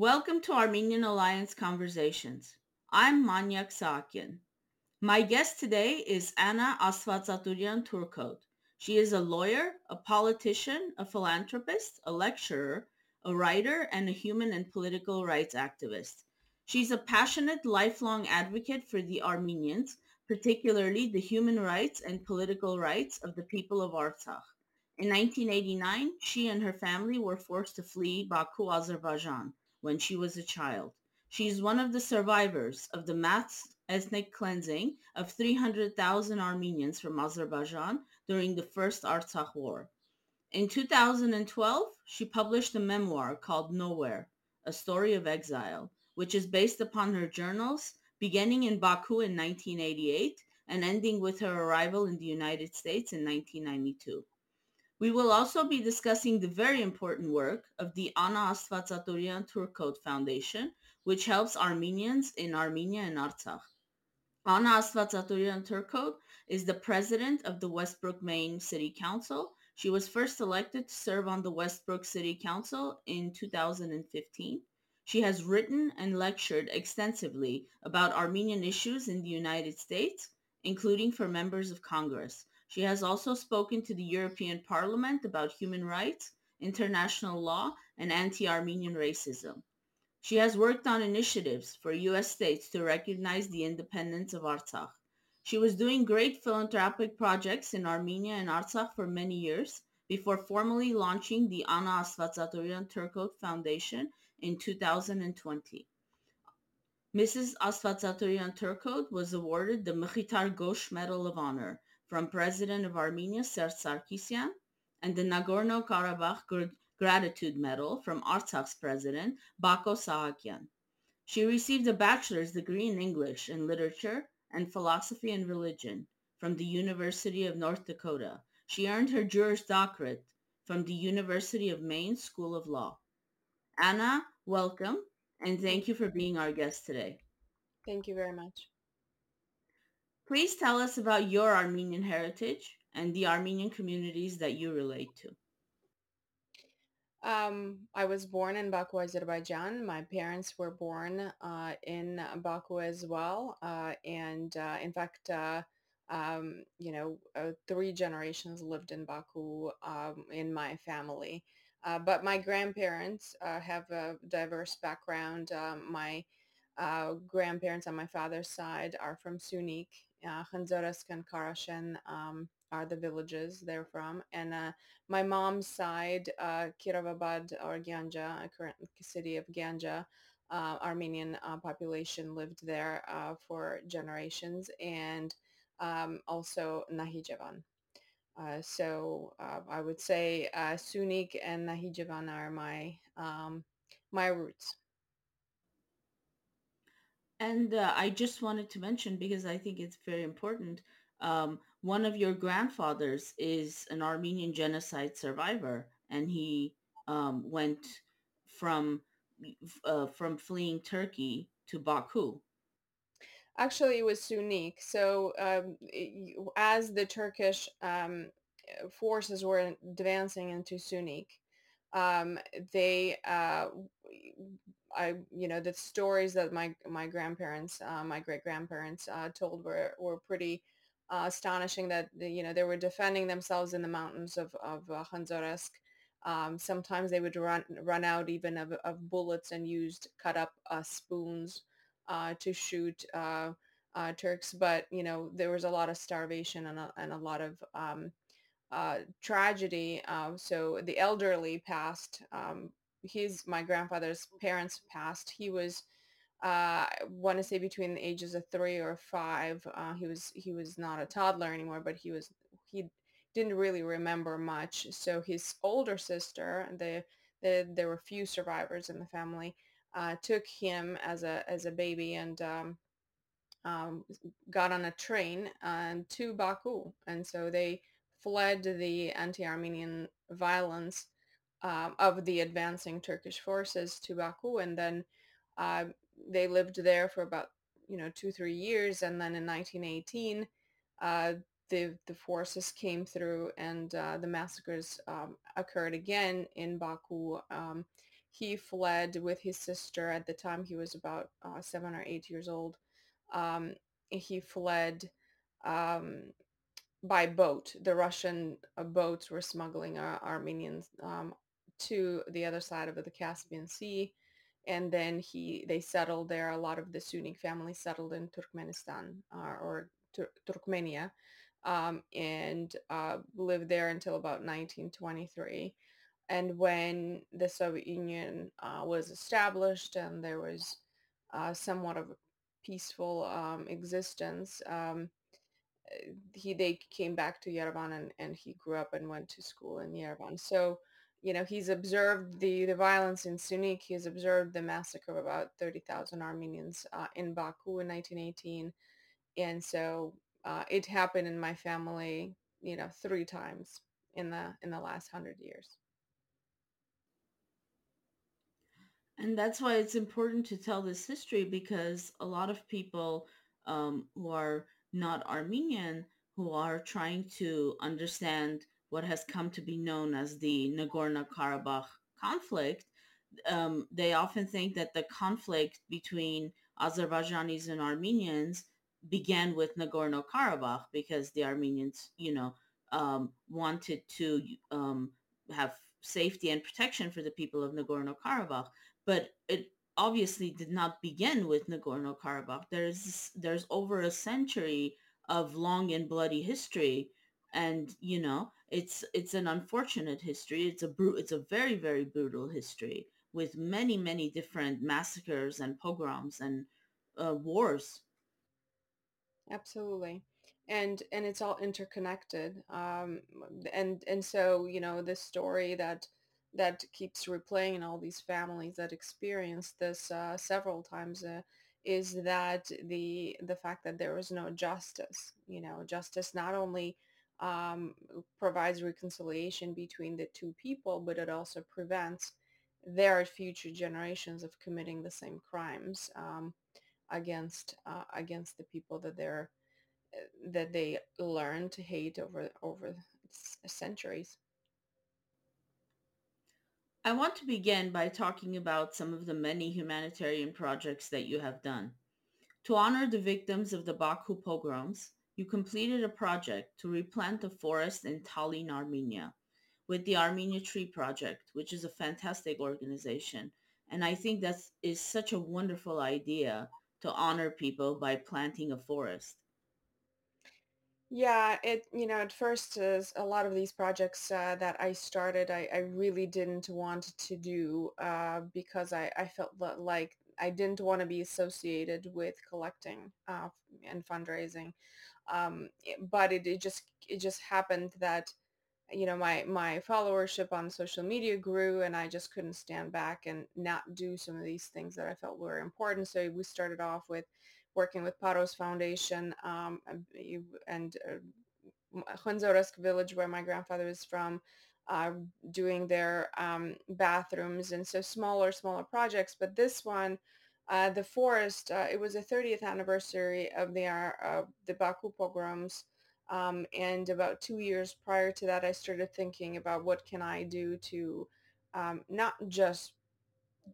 Welcome to Armenian Alliance Conversations. I'm Manyak Sakian. My guest today is Anna Astvatsaturian Turcotte. She is a lawyer, a politician, a philanthropist, a lecturer, a writer, and a human and political rights activist. She's a passionate, lifelong advocate for the Armenians, particularly the human rights and political rights of the people of Artsakh. In 1989, she and her family were forced to flee Baku, Azerbaijan when she was a child. She is one of the survivors of the mass ethnic cleansing of 300,000 Armenians from Azerbaijan during the First Artsakh War. In 2012, she published a memoir called Nowhere, A Story of Exile, which is based upon her journals beginning in Baku in 1988 and ending with her arrival in the United States in 1992. We will also be discussing the very important work of the Anna Astvatsaturian Turcotte Foundation, which helps Armenians in Armenia and Artsakh. Anna Astvatsaturian Turcotte is the president of the Westbrook, Maine City Council. She was first elected to serve on the Westbrook City Council in 2015. She has written and lectured extensively about Armenian issues in the United States, including for members of Congress. She has also spoken to the European Parliament about human rights, international law, and anti-Armenian racism. She has worked on initiatives for U.S. states to recognize the independence of Artsakh. She was doing great philanthropic projects in Armenia and Artsakh for many years before formally launching the Anna Astvatsaturian Turcotte Foundation in 2020. Mrs. Astvatsaturian Turcotte was awarded the Mkhitar Gosh Medal of Honor from President of Armenia Serzh Sargsyan and the Nagorno-Karabakh Gratitude Medal from Artsakh's President Bako Saakyan. She received a bachelor's degree in English and Literature and Philosophy and Religion from the University of North Dakota. She earned her Juris Doctorate from the University of Maine School of Law. Anna, welcome, and thank you for being our guest today. Thank you very much. Please tell us about your Armenian heritage and the Armenian communities that you relate to. Um, I was born in Baku, Azerbaijan. My parents were born uh, in Baku as well. Uh, and uh, in fact, uh, um, you know, uh, three generations lived in Baku um, in my family. Uh, but my grandparents have a diverse background. Um, my grandparents on my father's side are from Syunik uh, and Karashen um, are the villages they're from. And uh, my mom's side, uh, Kirovabad or Ganja, current city of Ganja, uh, Armenian uh, population lived there uh, for generations, and um, also Nahijevan. Uh, so I would say Syunik and Nahijevan are my um, my roots. And uh, I just wanted to mention because I think it's very important. Um, one of your grandfathers is an Armenian genocide survivor, and he um, went from uh, from fleeing Turkey to Baku. Actually, it was Syunik. So um, it, as the Turkish um, forces were advancing into Syunik, um, they uh, I, you know, the stories that my my grandparents, uh, my great grandparents uh, told were were pretty uh, astonishing. That you know they were defending themselves in the mountains of of uh. Um, sometimes they would run run out even of, of bullets and used cut up uh, spoons uh, to shoot uh, Turks. But you know there was a lot of starvation and a, and a lot of um, tragedy. So the elderly passed um, his my grandfather's parents passed, he was uh, I want to say between the ages of three or five. Uh, he was he was not a toddler anymore, but he was he didn't really remember much. So his older sister, the, the there were few survivors in the family, uh, took him as a as a baby and um, um, got on a train uh, to Baku, and so they fled the anti-Armenian violence um, of the advancing Turkish forces to Baku, and then uh, they lived there for about you know two three years, and then in 1918 uh, the the forces came through, and uh, the massacres um, occurred again in Baku. Um, he fled with his sister. At the time, he was about uh, seven or eight years old. Um, he fled um, by boat. The Russian uh, boats were smuggling uh, Armenians um, to the other side of the Caspian Sea, and then he they settled there. A lot of the Sunni families settled in Turkmenistan uh, or Tur- Turkmenia, um, and uh, lived there until about 1923. And when the Soviet Union uh, was established and there was uh, somewhat of a peaceful um, existence, um, uh, he they came back to Yerevan and, and he grew up and went to school in Yerevan. So, you know, he's observed the, the violence in Syunik. He has observed the massacre of about 30,000 Armenians uh, in Baku in 1918. And so uh, it happened in my family, you know, three times in the in the last hundred years. And that's why it's important to tell this history because a lot of people um, who are not Armenian, who are trying to understand what has come to be known as the Nagorno-Karabakh conflict, um, they often think that the conflict between Azerbaijanis and Armenians began with Nagorno-Karabakh because the Armenians, you know, um, wanted to um, have safety and protection for the people of Nagorno-Karabakh. But it obviously did not begin with Nagorno-Karabakh. There's there's over a century of long and bloody history, and you know it's it's an unfortunate history. It's a bru- it's a very very brutal history with many many different massacres and pogroms and uh, wars. Absolutely. And and it's all interconnected. Um, and and so, you know, this story that that keeps replaying in all these families that experience this uh, several times uh, is that the the fact that there was no justice. You know, justice not only um, provides reconciliation between the two people, but it also prevents their future generations of committing the same crimes um, against uh, against the people that they're uh, that they learn to hate over over centuries. I want to begin by talking about some of the many humanitarian projects that you have done. To honor the victims of the Baku pogroms, you completed a project to replant a forest in Talin, Armenia, with the Armenia Tree Project, which is a fantastic organization. And I think that is such a wonderful idea to honor people by planting a forest. Yeah, it, you know, at first, is a lot of these projects uh, that I started, I, I really didn't want to do uh, because I, I felt like I didn't want to be associated with collecting uh, and fundraising. Um, but it, it just it just happened that you know my my followership on social media grew and i just couldn't stand back and not do some of these things that i felt were important so we started off with working with paros foundation um, and uh, village where my grandfather is from uh, doing their um, bathrooms and so smaller smaller projects but this one uh, the forest uh, it was the 30th anniversary of the uh, the baku pogroms um, and about two years prior to that, I started thinking about what can I do to um, not just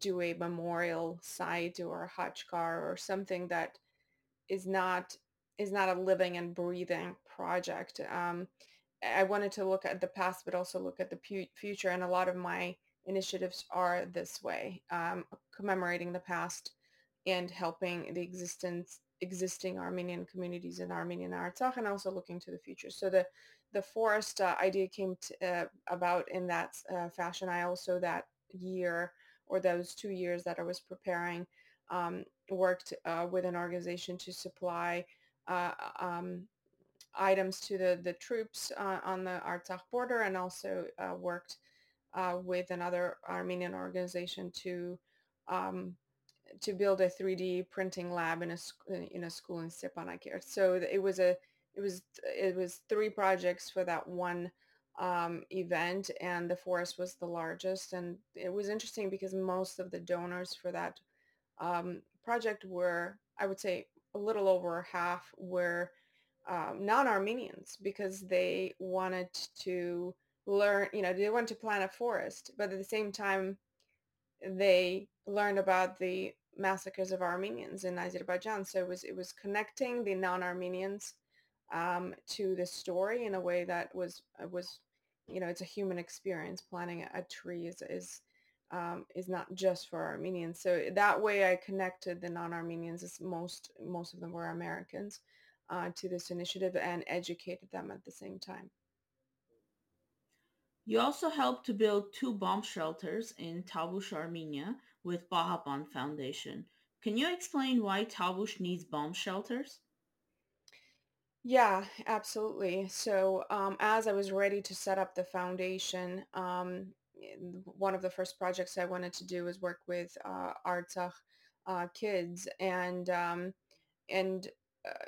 do a memorial site or a khachkar or something that is not is not a living and breathing project. Um, I wanted to look at the past, but also look at the pu- future. And a lot of my initiatives are this way, um, commemorating the past and helping the existence existing Armenian communities in Armenian Artsakh and also looking to the future. So the the forest uh, idea came to, uh, about in that uh, fashion. I also that year or those two years that I was preparing um, worked uh, with an organization to supply uh, um, items to the, the troops uh, on the Artsakh border and also worked with another Armenian organization to um, to build a 3D printing lab in a in a school in Stepanakert. So it was a it was it was three projects for that one um, event, and the forest was the largest. And it was interesting because most of the donors for that um, project were, I would say, a little over half were um, non-Armenians because they wanted to learn. You know, they wanted to plant a forest, but at the same time they learned about the massacres of Armenians in Azerbaijan. So it was it was connecting the non-Armenians um, to the story in a way that was uh, was you know it's a human experience. Planting a, tree is is um, is not just for Armenians. So that way I connected the non-Armenians, as most most of them were Americans, uh, to this initiative and educated them at the same time. You also helped to build two bomb shelters in Tavush, Armenia with Bahaban Foundation. Can you explain why Tavush needs bomb shelters? Yeah, absolutely. So um, as I was ready to set up the foundation, um, one of the first projects I wanted to do was work with uh, Artsakh uh, kids, and um, and uh,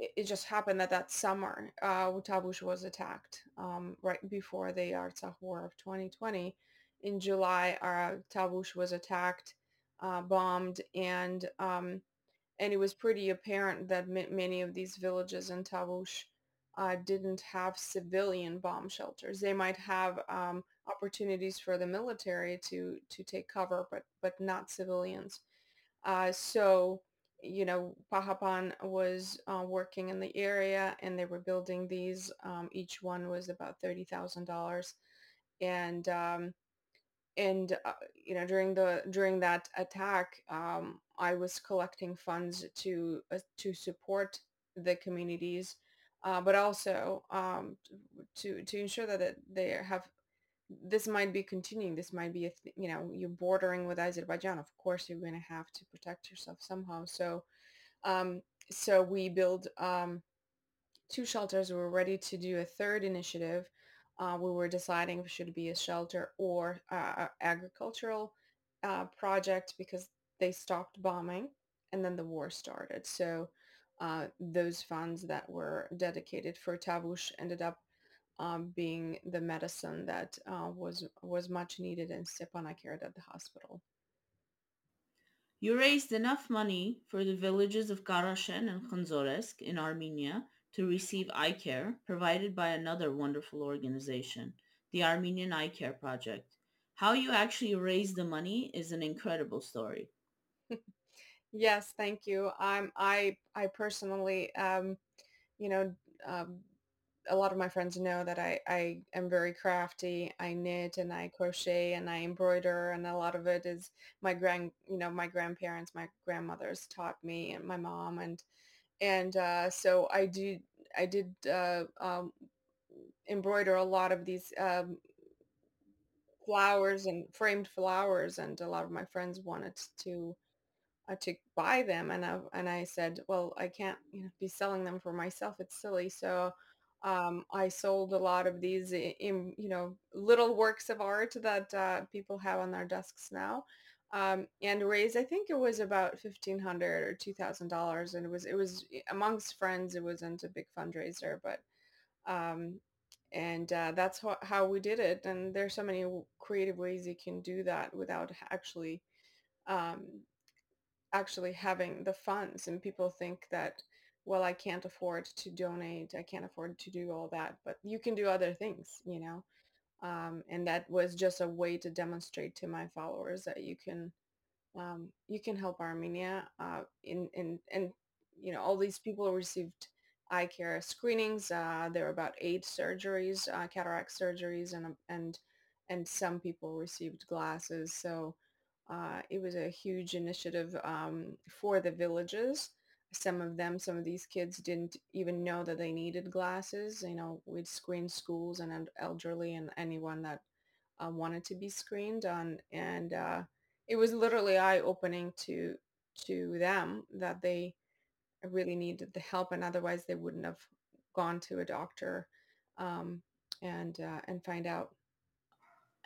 it, it just happened that that summer, uh, was attacked um, right before the Artsakh War of 2020. In July, uh, was attacked, uh, bombed, and um, and it was pretty apparent that m- many of these villages in Tavush uh, didn't have civilian bomb shelters. They might have um, opportunities for the military to to take cover, but but not civilians. Uh, so you know, Bahapan was uh, working in the area, and they were building these. Um, each one was about thirty thousand dollars, and um, and uh, you know during the during that attack um, i was collecting funds to uh, to support the communities uh, but also um, to to ensure that they have this might be continuing this might be a th- you know you're bordering with azerbaijan of course you're going to have to protect yourself somehow so um, so we build um, two shelters we were ready to do a third initiative uh, we were deciding if it should be a shelter or uh, agricultural uh, project because they stopped bombing and then the war started. So uh, those funds that were dedicated for Tavush ended up um, being the medicine that uh, was was much needed in Stepanakert at the hospital. You raised enough money for the villages of Karashen and Khndzoresk in Armenia to receive eye care provided by another wonderful organization, the Armenian Eye Care Project. How you actually raised the money is an incredible story. yes, thank you. I'm I I personally um you know um, a lot of my friends know that I, I am very crafty. I knit and I crochet and I embroider and a lot of it is my grand you know my grandparents, my grandmothers taught me and my mom and and uh, so I did I did uh, um, embroider a lot of these um, flowers and framed flowers, and a lot of my friends wanted to uh, to buy them, and I and I said, well, I can't you know, be selling them for myself; it's silly. So um, I sold a lot of these in you know little works of art that uh, people have on their desks now um, and raised I think it was about fifteen hundred or two thousand dollars, and it was it was amongst friends. It wasn't a big fundraiser, but um, and uh, that's how, how we did it. And there's so many creative ways you can do that without actually um, actually having the funds. And people think that well, I can't afford to donate. I can't afford to do all that, but you can do other things, you know. Um, and that was just a way to demonstrate to my followers that you can um, you can help Armenia uh, in in and you know all these people received eye care screenings. Uh, there were about eight surgeries, uh, cataract surgeries, and and and some people received glasses. So uh, it was a huge initiative um, for the villages some of them, some of these kids didn't even know that they needed glasses. You know, we'd screen schools and elderly and anyone that uh, wanted to be screened on. And uh, it was literally eye-opening to to them that they really needed the help and otherwise they wouldn't have gone to a doctor um, and uh, and find out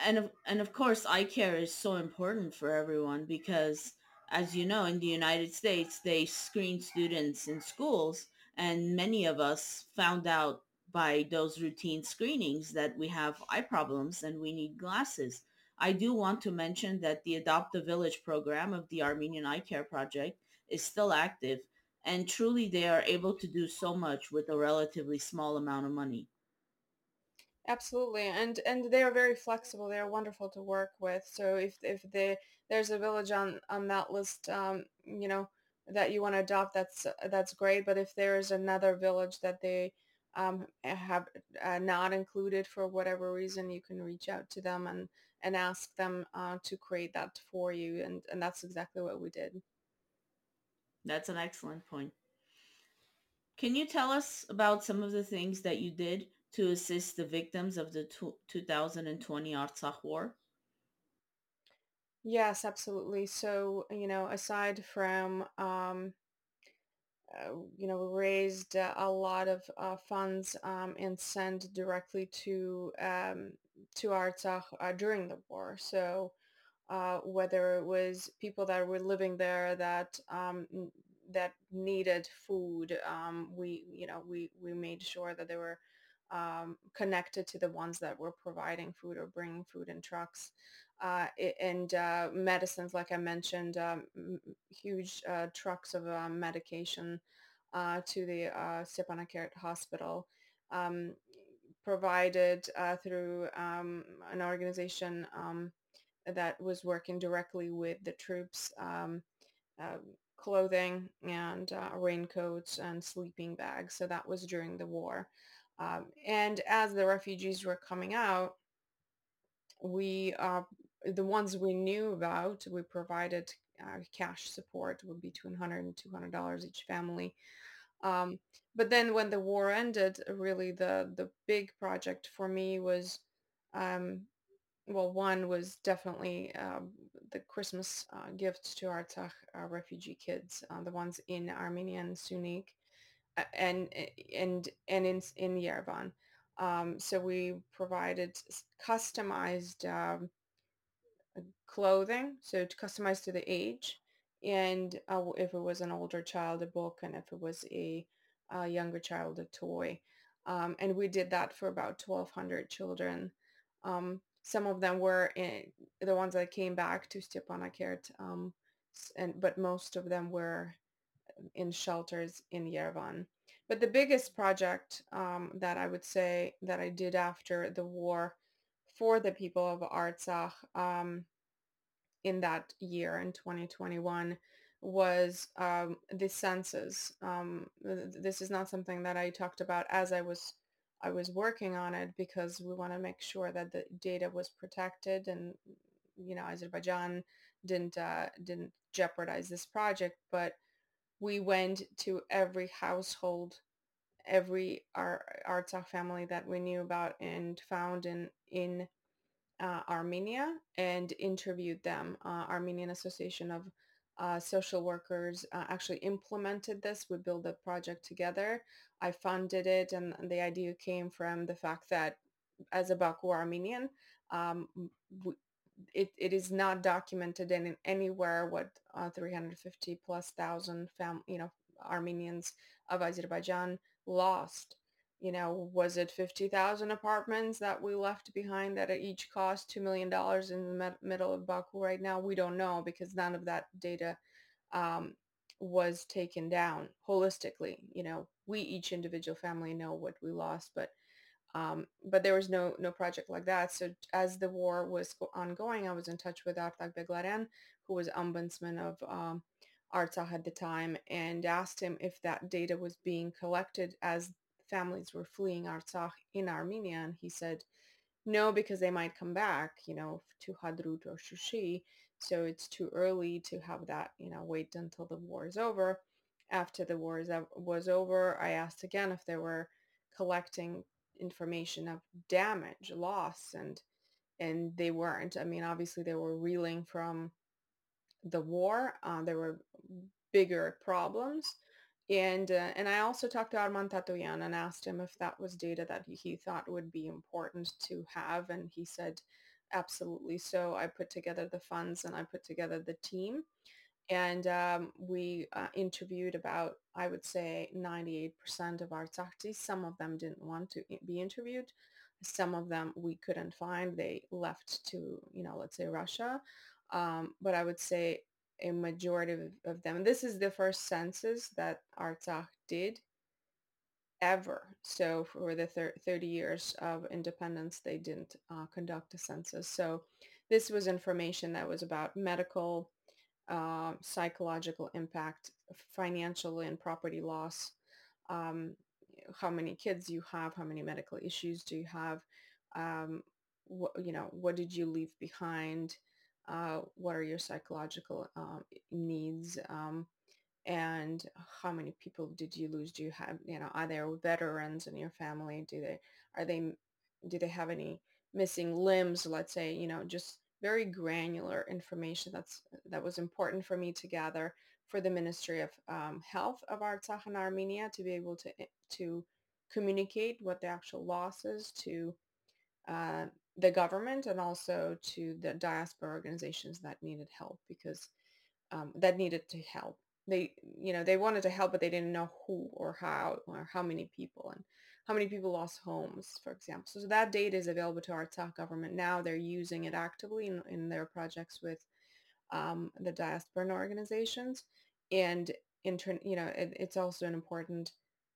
and of, and of course eye care is so important for everyone because as you know, in the United States, they screen students in schools, and many of us found out by those routine screenings that we have eye problems and we need glasses. I do want to mention that the Adopt a Village program of the Armenian Eye Care Project is still active, and truly they are able to do so much with a relatively small amount of money. Absolutely, and and they are very flexible. They are wonderful to work with. So if if there's a village on on that list, um, you know, that you want to adopt, that's that's great. But if there is another village that they um, have uh, not included for whatever reason, you can reach out to them and and ask them uh, to create that for you. And and that's exactly what we did. That's an excellent point. Can you tell us about some of the things that you did to assist the victims of the tw 2020 Artsakh War? Yes, absolutely. So, you know, aside from um, uh, you know, raised uh, a lot of uh, funds um, and sent directly to um, to Artsakh uh, during the war. So uh, whether it was people that were living there that um, that needed food, um, we you know we we made sure that they were um, connected to the ones that were providing food or bringing food in trucks. Uh, and uh, medicines, like I mentioned, um, huge uh, trucks of uh, medication uh, to the uh, Stepanakert Hospital, um, provided uh, through um, an organization um, that was working directly with the troops, um, clothing and raincoats and sleeping bags. So that was during the war. Um, and as the refugees were coming out, we, uh, the ones we knew about, we provided uh, cash support would be between 100 and 200 dollars each family. Um, but then when the war ended, really the the big project for me was, um, well, one was definitely um, the Christmas uh, gifts to Artsakh uh, refugee kids, uh, the ones in Armenia and Syunik, and and and in in Yerevan. Um, so we provided customized um, clothing, so to customize to the age, and uh, if it was an older child, a book, and if it was a, a younger child, a toy. Um, and we did that for about 1,200 children. Um, some of them were in, the ones that came back to Stepanakert, um, and but most of them were in shelters in Yerevan. But the biggest project um, that I would say that I did after the war for the people of Artsakh um, in that year in 2021 was um, the census. Um, this is not something that I talked about as I was I was working on it because we want to make sure that the data was protected and you know Azerbaijan didn't uh, didn't jeopardize this project. But we went to every household, every our Artsakh family that we knew about and found in in uh, Armenia and interviewed them. Uh, Armenian Association of uh, Social Workers uh, actually implemented this. We built the project together. I funded it, and, the idea came from the fact that as a Baku Armenian, um, it, it is not documented in anywhere what uh, 350 plus thousand fam you know Armenians of Azerbaijan lost. You know, was it 50,000 apartments that we left behind that each cost $2 million in the middle of Baku right now? We don't know because none of that data um, was taken down holistically. You know, we each individual family know what we lost, but um, but there was no no project like that. So as the war was ongoing, I was in touch with Artak Beglaryan, who was ombudsman of um, Artsakh at the time, and asked him if that data was being collected as families were fleeing Artsakh in Armenia. And he said, no, because they might come back, you know, to Hadrut or Shushi. So it's too early to have that, you know, wait until the war is over. After the war is, was over, I asked again if they were collecting information of damage, loss, and and they weren't. I mean, obviously they were reeling from the war. Uh, there were bigger problems. And uh, and I also talked to Arman Tatoyan and asked him if that was data that he, he thought would be important to have. And he said, absolutely. So I put together the funds and I put together the team. And um, we uh, interviewed about, I would say, 98% of our Artsakhtsis. Some of them didn't want to be interviewed. Some of them we couldn't find. They left to, you know, let's say Russia. Um, but I would say a majority of, of them. This is the first census that Artsakh did ever. So for the thir- 30 years of independence, they didn't uh, conduct a census. So this was information that was about medical, uh, psychological impact, financial and property loss, um, how many kids you have, how many medical issues do you have, um, what, you know, what did you leave behind, uh, what are your psychological uh, needs, um, and how many people did you lose? Do you have, you know, are there veterans in your family? Do they, are they, do they have any missing limbs? Let's say, you know, just very granular information that's that was important for me to gather for the Ministry of um, Health of Artsakh and Armenia to be able to eh, to communicate what the actual loss is to uh, the government and also to the diaspora organizations that needed help because um, that needed to help. They, you know, they wanted to help, but they didn't know who or how or how many people and how many people lost homes, for example. So, that data is available to our Artsakh government now. They're using it actively in, in their projects with um, the diaspora organizations, and in turn, you know, it, it's also an important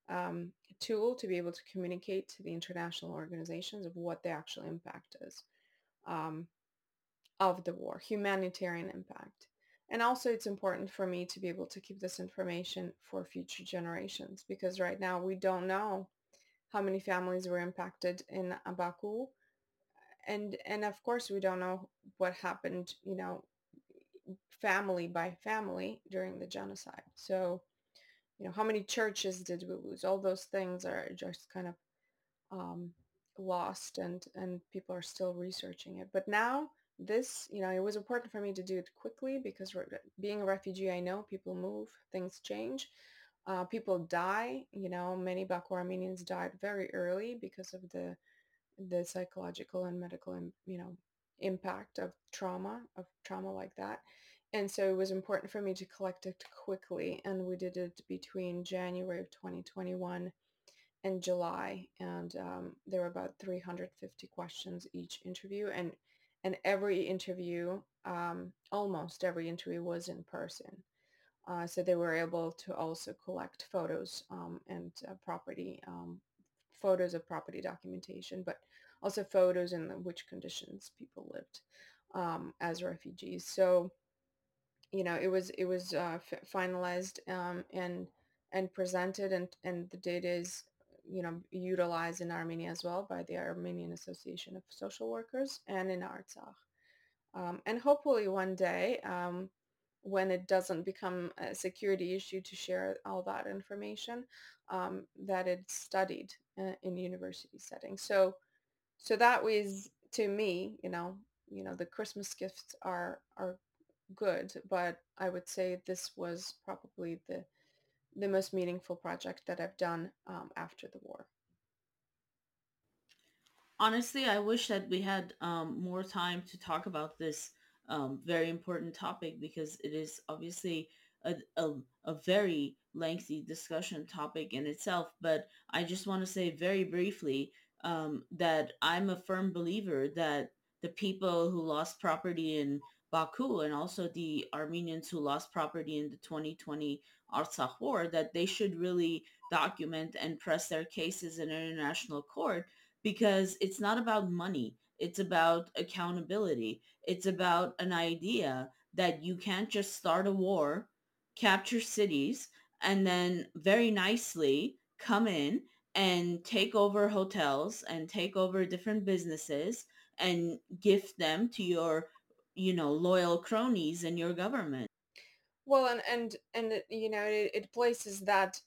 um, tool to be able to communicate to the international organizations of what the actual impact is um, of the war, humanitarian impact. And also it's important for me to be able to keep this information for future generations because right now we don't know how many families were impacted in Abaku. And, and of course we don't know what happened, you know, family by family during the genocide. So you know, how many churches did we lose? All those things are just kind of um, lost and, and people are still researching it. But now this, you know, it was important for me to do it quickly because being a refugee, I know people move, things change. Uh, people die, you know, many Baku Armenians died very early because of the the psychological and medical, you know, impact of trauma, of trauma like that. And so it was important for me to collect it quickly and we did it between january of 2021 and july and um, there were about 350 questions each interview and and every interview um, almost every interview was in person uh, so they were able to also collect photos um, and uh, property um, photos of property documentation but also photos in which conditions people lived um, as refugees so you know it was it was uh, f- finalized um, and and presented and and the data is you know utilized in Armenia as well by the Armenian Association of Social Workers and in Artsakh. Um, and hopefully one day um, when it doesn't become a security issue to share all that information um, that it's studied uh, in university settings. So so that was to me you know you know the Christmas gifts are are good, but I would say this was probably the the most meaningful project that I've done um, after the war. Honestly, I wish that we had um, more time to talk about this um, very important topic because it is obviously a, a, a very lengthy discussion topic in itself. But I just want to say very briefly um, that I'm a firm believer that the people who lost property in Baku and also the Armenians who lost property in the 2020 Artsakh war that they should really document and press their cases in international court because it's not about money. It's about accountability. It's about an idea that you can't just start a war, capture cities, and then very nicely come in and take over hotels and take over different businesses and gift them to your you know, loyal cronies in your government. Well, and and and you know, it, it places that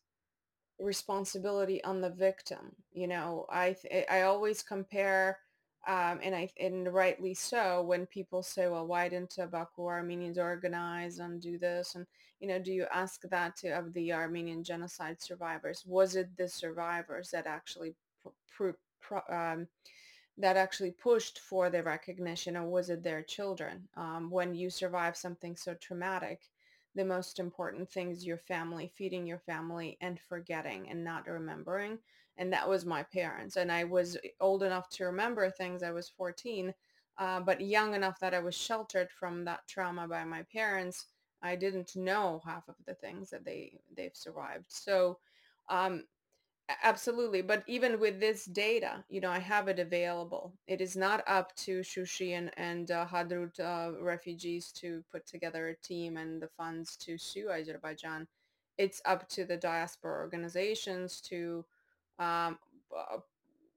responsibility on the victim. You know, I I always compare, um, and I and rightly so when people say, well, why didn't Baku Armenians organize and do this? And you know, do you ask that to of the Armenian genocide survivors? Was it the survivors that actually pr- pr- um, that actually pushed for the recognition or was it their children? Um, when you survive something so traumatic, the most important thing is your family, feeding your family and forgetting and not remembering. And that was my parents. And I was old enough to remember things. I was 14, uh, but young enough that I was sheltered from that trauma by my parents. I didn't know half of the things that they they've survived. So um, Absolutely. But even with this data, you know, I have it available. It is not up to Shushian and uh, Hadrut uh, refugees to put together a team and the funds to sue Azerbaijan. It's up to the diaspora organizations to, um, uh,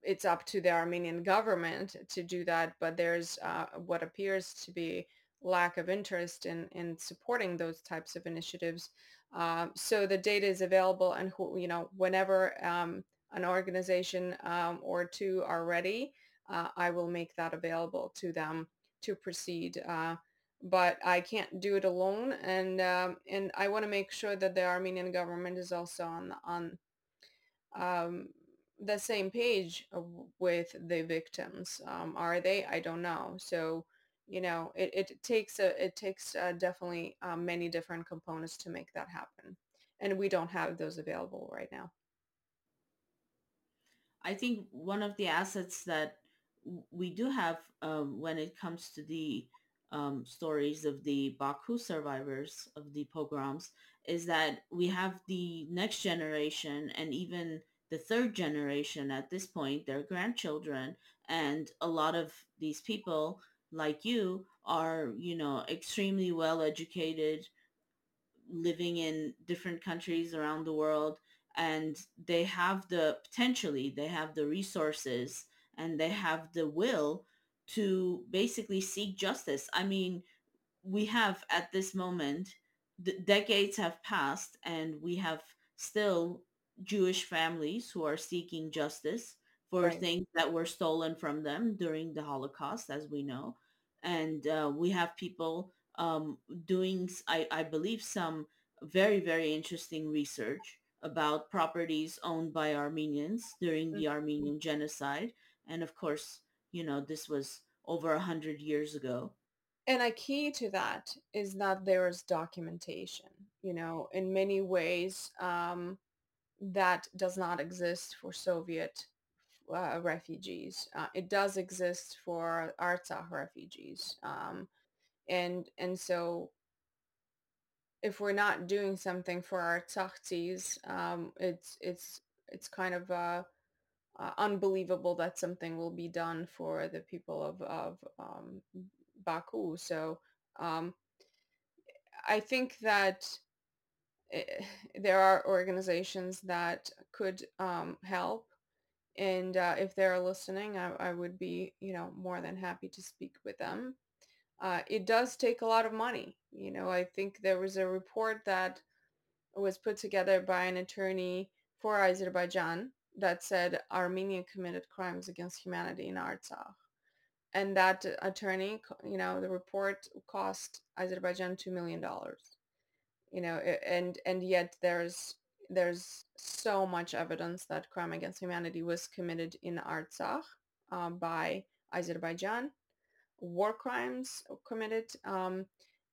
it's up to the Armenian government to do that. But there's uh, what appears to be lack of interest in, in supporting those types of initiatives. Um, so the data is available and who, you know whenever um, an organization um, or two are ready, uh, I will make that available to them to proceed. Uh, but I can't do it alone, and um, and I want to make sure that the Armenian government is also on on um, the same page with the victims. Um, are they? I don't know. So you know it, it takes a it takes uh, definitely uh, many different components to make that happen and we don't have those available right now i think one of the assets that we do have um, when it comes to the um, stories of the baku survivors of the pogroms is that we have the next generation and even the third generation at this point their grandchildren and a lot of these people like you are, you know, extremely well educated, living in different countries around the world, and they have the potentially, they have the resources and they have the will to basically seek justice. I mean, we have at this moment, the decades have passed and we have still Jewish families who are seeking justice for right. things that were stolen from them during the Holocaust, as we know and uh, we have people um, doing, I, I believe, some very, very interesting research about properties owned by Armenians during the mm-hmm. Armenian genocide. And of course, you know, this was over a hundred years ago. And a key to that is that there is documentation. You know, in many ways, um, that does not exist for Soviet uh, refugees. Uh, it does exist for Artsakh refugees, um, and and so if we're not doing something for Artsakhtsis, um, it's it's it's kind of uh, uh, unbelievable that something will be done for the people of of um, Baku. So um, I think that it, eh, there are organizations that could um, help and uh, if they're listening, I, I, would be, you know, more than happy to speak with them. Uh, it does take a lot of money. You know, I think there was a report that was put together by an attorney for Azerbaijan that said Armenia committed crimes against humanity in Artsakh. And that attorney, you know, the report cost Azerbaijan $2 million. You know, and, and yet there's there's so much evidence that crime against humanity was committed in Artsakh um, by Azerbaijan, war crimes committed, um,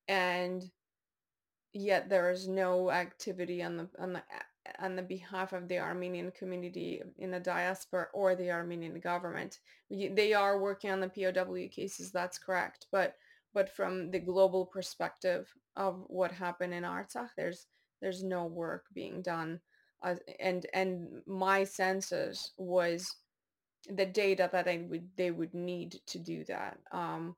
and yet there is no activity on the on the on the behalf of the Armenian community in the diaspora or the Armenian government. They are working on the POW cases, that's correct, but but from the global perspective of what happened in Artsakh, there's there's no work being done uh, and and my census was the data that I would they would need to do that um,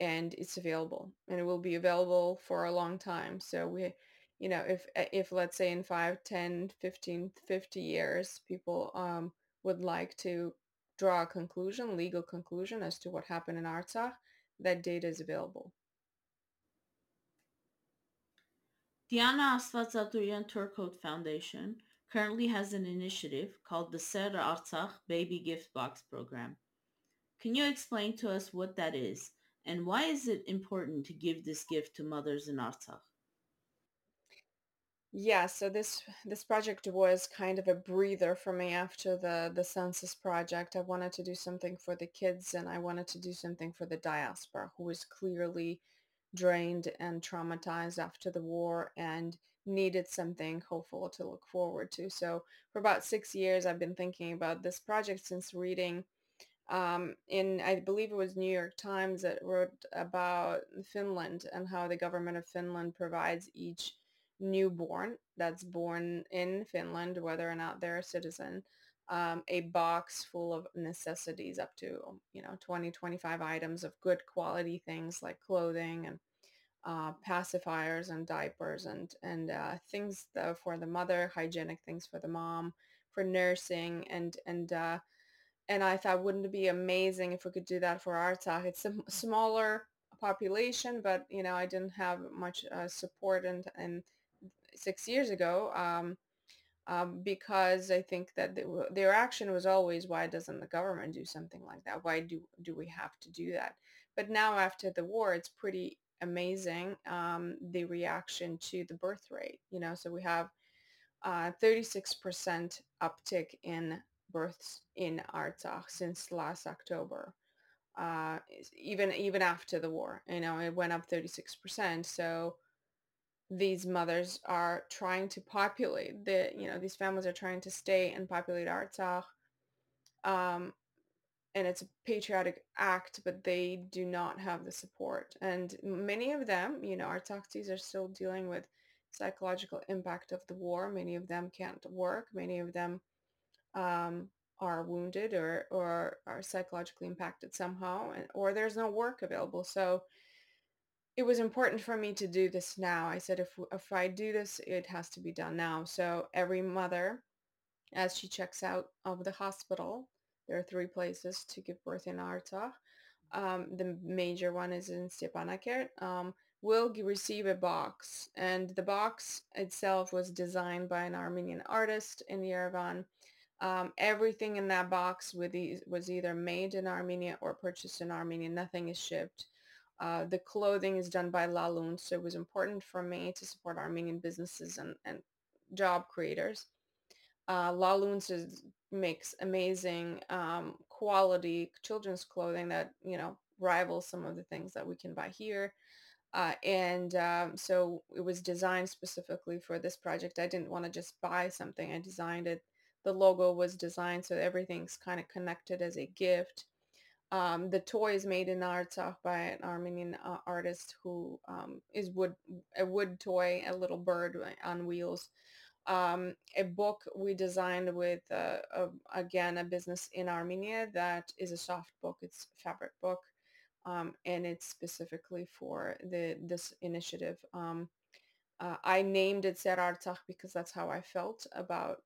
and it's available and it will be available for a long time so we you know if if let's say in 5 10 15 50 years people um, would like to draw a conclusion legal conclusion as to what happened in artsakh that data is available Diana Astvatsaturian Turcotte Foundation currently has an initiative called the Ser Artsakh Baby Gift Box Program. Can you explain to us what that is and why is it important to give this gift to mothers in Artsakh? Yeah, so this this project was kind of a breather for me after the the census project. I wanted to do something for the kids and I wanted to do something for the diaspora who was clearly drained and traumatized after the war and needed something hopeful to look forward to. So for about six years, I've been thinking about this project since reading um, in, I believe it was New York Times that wrote about Finland and how the government of Finland provides each newborn that's born in Finland, whether or not they're a citizen, um, a box full of necessities up to, you know, 20, 25 items of good quality things like clothing and uh, pacifiers and diapers and, and uh, things for the mother, hygienic things for the mom, for nursing and, and, uh, and I thought, wouldn't it be amazing if we could do that for Artsakh? It's a smaller population, but you know, I didn't have much uh, support and and six years ago um, um, because I think that their action was always, why doesn't the government do something like that? Why do do we have to do that? But now after the war, it's pretty amazing um, the reaction to the birth rate. You know, so we have 36% uh, uptick in births in Artsakh since last October. Uh, even even after the war, you know, it went up 36%. So these mothers are trying to populate the, you know, these families are trying to stay and populate Artsakh. Um, and it's a patriotic act, but they do not have the support. And many of them, you know, Artsakhtsis are still dealing with psychological impact of the war. Many of them can't work. Many of them um, are wounded or, or are psychologically impacted somehow, and, or there's no work available. So it was important for me to do this now. I said, if, if I do this, it has to be done now. So every mother, as she checks out of the hospital, there are three places to give birth in Artsakh. Um, the major one is in Stepanakert. Um, will receive a box and the box itself was designed by an Armenian artist in Yerevan um, everything in that box with was either made in Armenia or purchased in Armenia. Nothing is shipped. Uh, the clothing is done by Laloon, so it was important for me to support Armenian businesses and, and job creators. Uh, Laloon makes amazing um, quality children's clothing that, you know, rivals some of the things that we can buy here. Uh, and um, so it was designed specifically for this project. I didn't want to just buy something. I designed it the logo was designed so everything's kind of connected as a gift. Um, the toy is made in Artsakh by an Armenian uh, artist who um, is wood a wood toy, a little bird on wheels. Um, a book we designed with uh, a, again a business in Armenia that is a soft book. It's fabric book, um, and it's specifically for the this initiative. Um, uh, I named it Ser Artsakh because that's how I felt about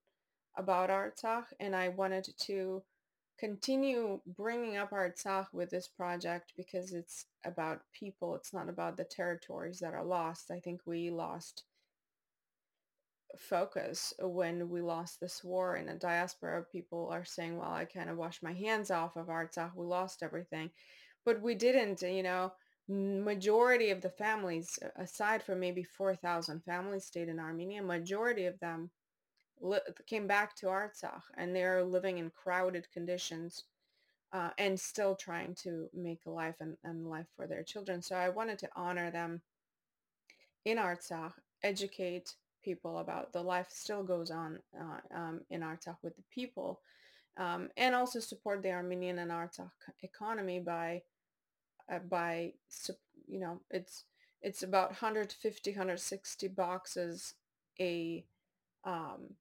about Artsakh and I wanted to continue bringing up Artsakh with this project because it's about people. It's not about the territories that are lost. I think we lost focus when we lost this war in the diaspora. People are saying, well, I kind of washed my hands off of Artsakh. We lost everything. But we didn't, you know, majority of the families, aside from maybe 4,000 families stayed in Armenia, majority of them li- came back to Artsakh and they're living in crowded conditions uh, and still trying to make a life and, and life for their children. So I wanted to honor them in Artsakh, educate people about the life still goes on uh, um, in Artsakh with the people, um, and also support the Armenian and Artsakh economy by uh, by you know it's it's about 150 160 boxes a um,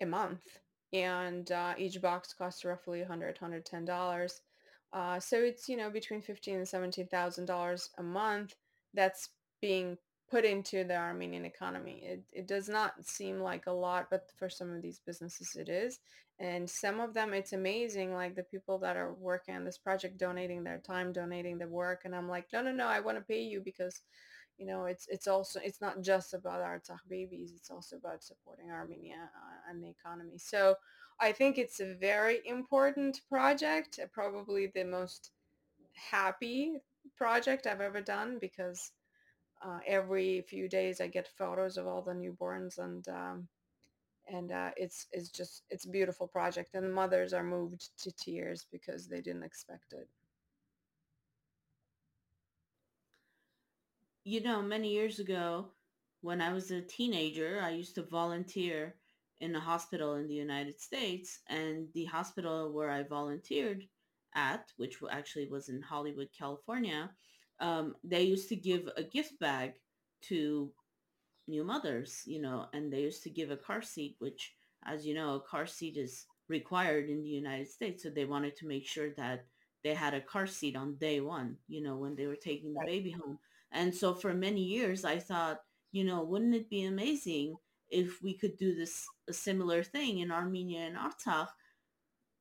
a month and uh, each box costs roughly 100 110 dollars. Uh, so it's you know between 15 and 17 thousand dollars a month that's being put into the armenian economy it, it does not seem like a lot but for some of these businesses it is and some of them it's amazing like the people that are working on this project donating their time donating their work and i'm like no no no i want to pay you because you know, it's it's also it's not just about Artsakh babies. It's also about supporting Armenia uh, and the economy. So I think it's a very important project, probably the most happy project I've ever done because uh, every few days I get photos of all the newborns and um, and uh, it's it's just it's a beautiful project and the mothers are moved to tears because they didn't expect it. you know, many years ago, when I was a teenager, I used to volunteer in a hospital in the United States. And the hospital where I volunteered at, which actually was in Hollywood, California, um, they used to give a gift bag to new mothers, you know, and they used to give a car seat, which, as you know, a car seat is required in the United States. So they wanted to make sure that they had a car seat on day one, you know, when they were taking the baby home. And so for many years, I thought, you know, wouldn't it be amazing if we could do this a similar thing in Armenia and Artsakh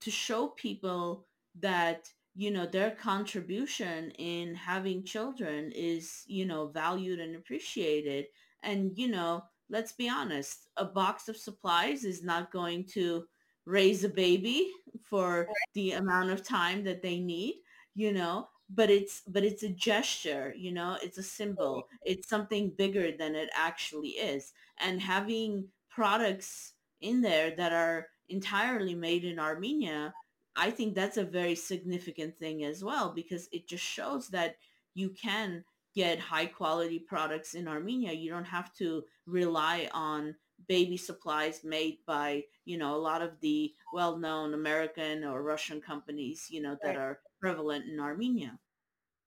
to show people that you know their contribution in having children is you know valued and appreciated. And you know let's be honest a box of supplies is not going to raise a baby for the amount of time that they need you know but it's but it's a gesture you know it's a symbol. It's something bigger than it actually is. And having products in there that are entirely made in Armenia, I think that's a very significant thing as well because it just shows that you can get high quality products in Armenia. You don't have to rely on baby supplies made by, you know, a lot of the well-known American or Russian companies, you know, that Right. are prevalent in Armenia.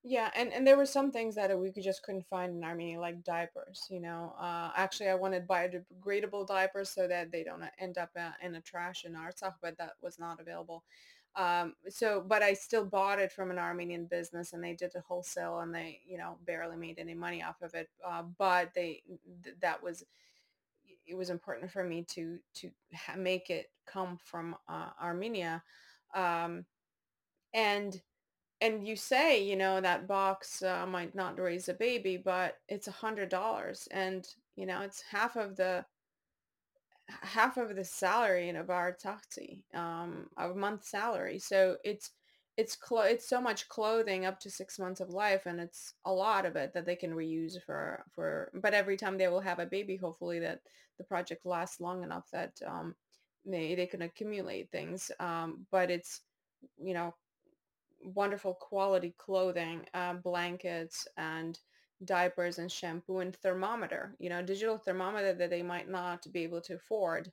Yeah, and and there were some things that we could just couldn't find in Armenia, like diapers. You know, uh, actually, I wanted biodegradable diapers so that they don't end up uh, in a trash in Artsakh, but that was not available. Um, so, but I still bought it from an Armenian business, and they did it wholesale, and they, you know, barely made any money off of it. Uh, but they, th- that was, it was important for me to to ha- make it come from uh, Armenia, um, and and you say, you know, that box uh, might not raise a baby, but it's a hundred dollars, and you know, it's half of the half of the salary in a bar taxi, um, a month salary. So it's it's clo- it's so much clothing up to six months of life, and it's a lot of it that they can reuse for for. But every time they will have a baby, hopefully that the project lasts long enough that um, they they can accumulate things. Um, but it's you know wonderful quality clothing, uh, blankets and diapers and shampoo and thermometer, you know, digital thermometer that they might not be able to afford.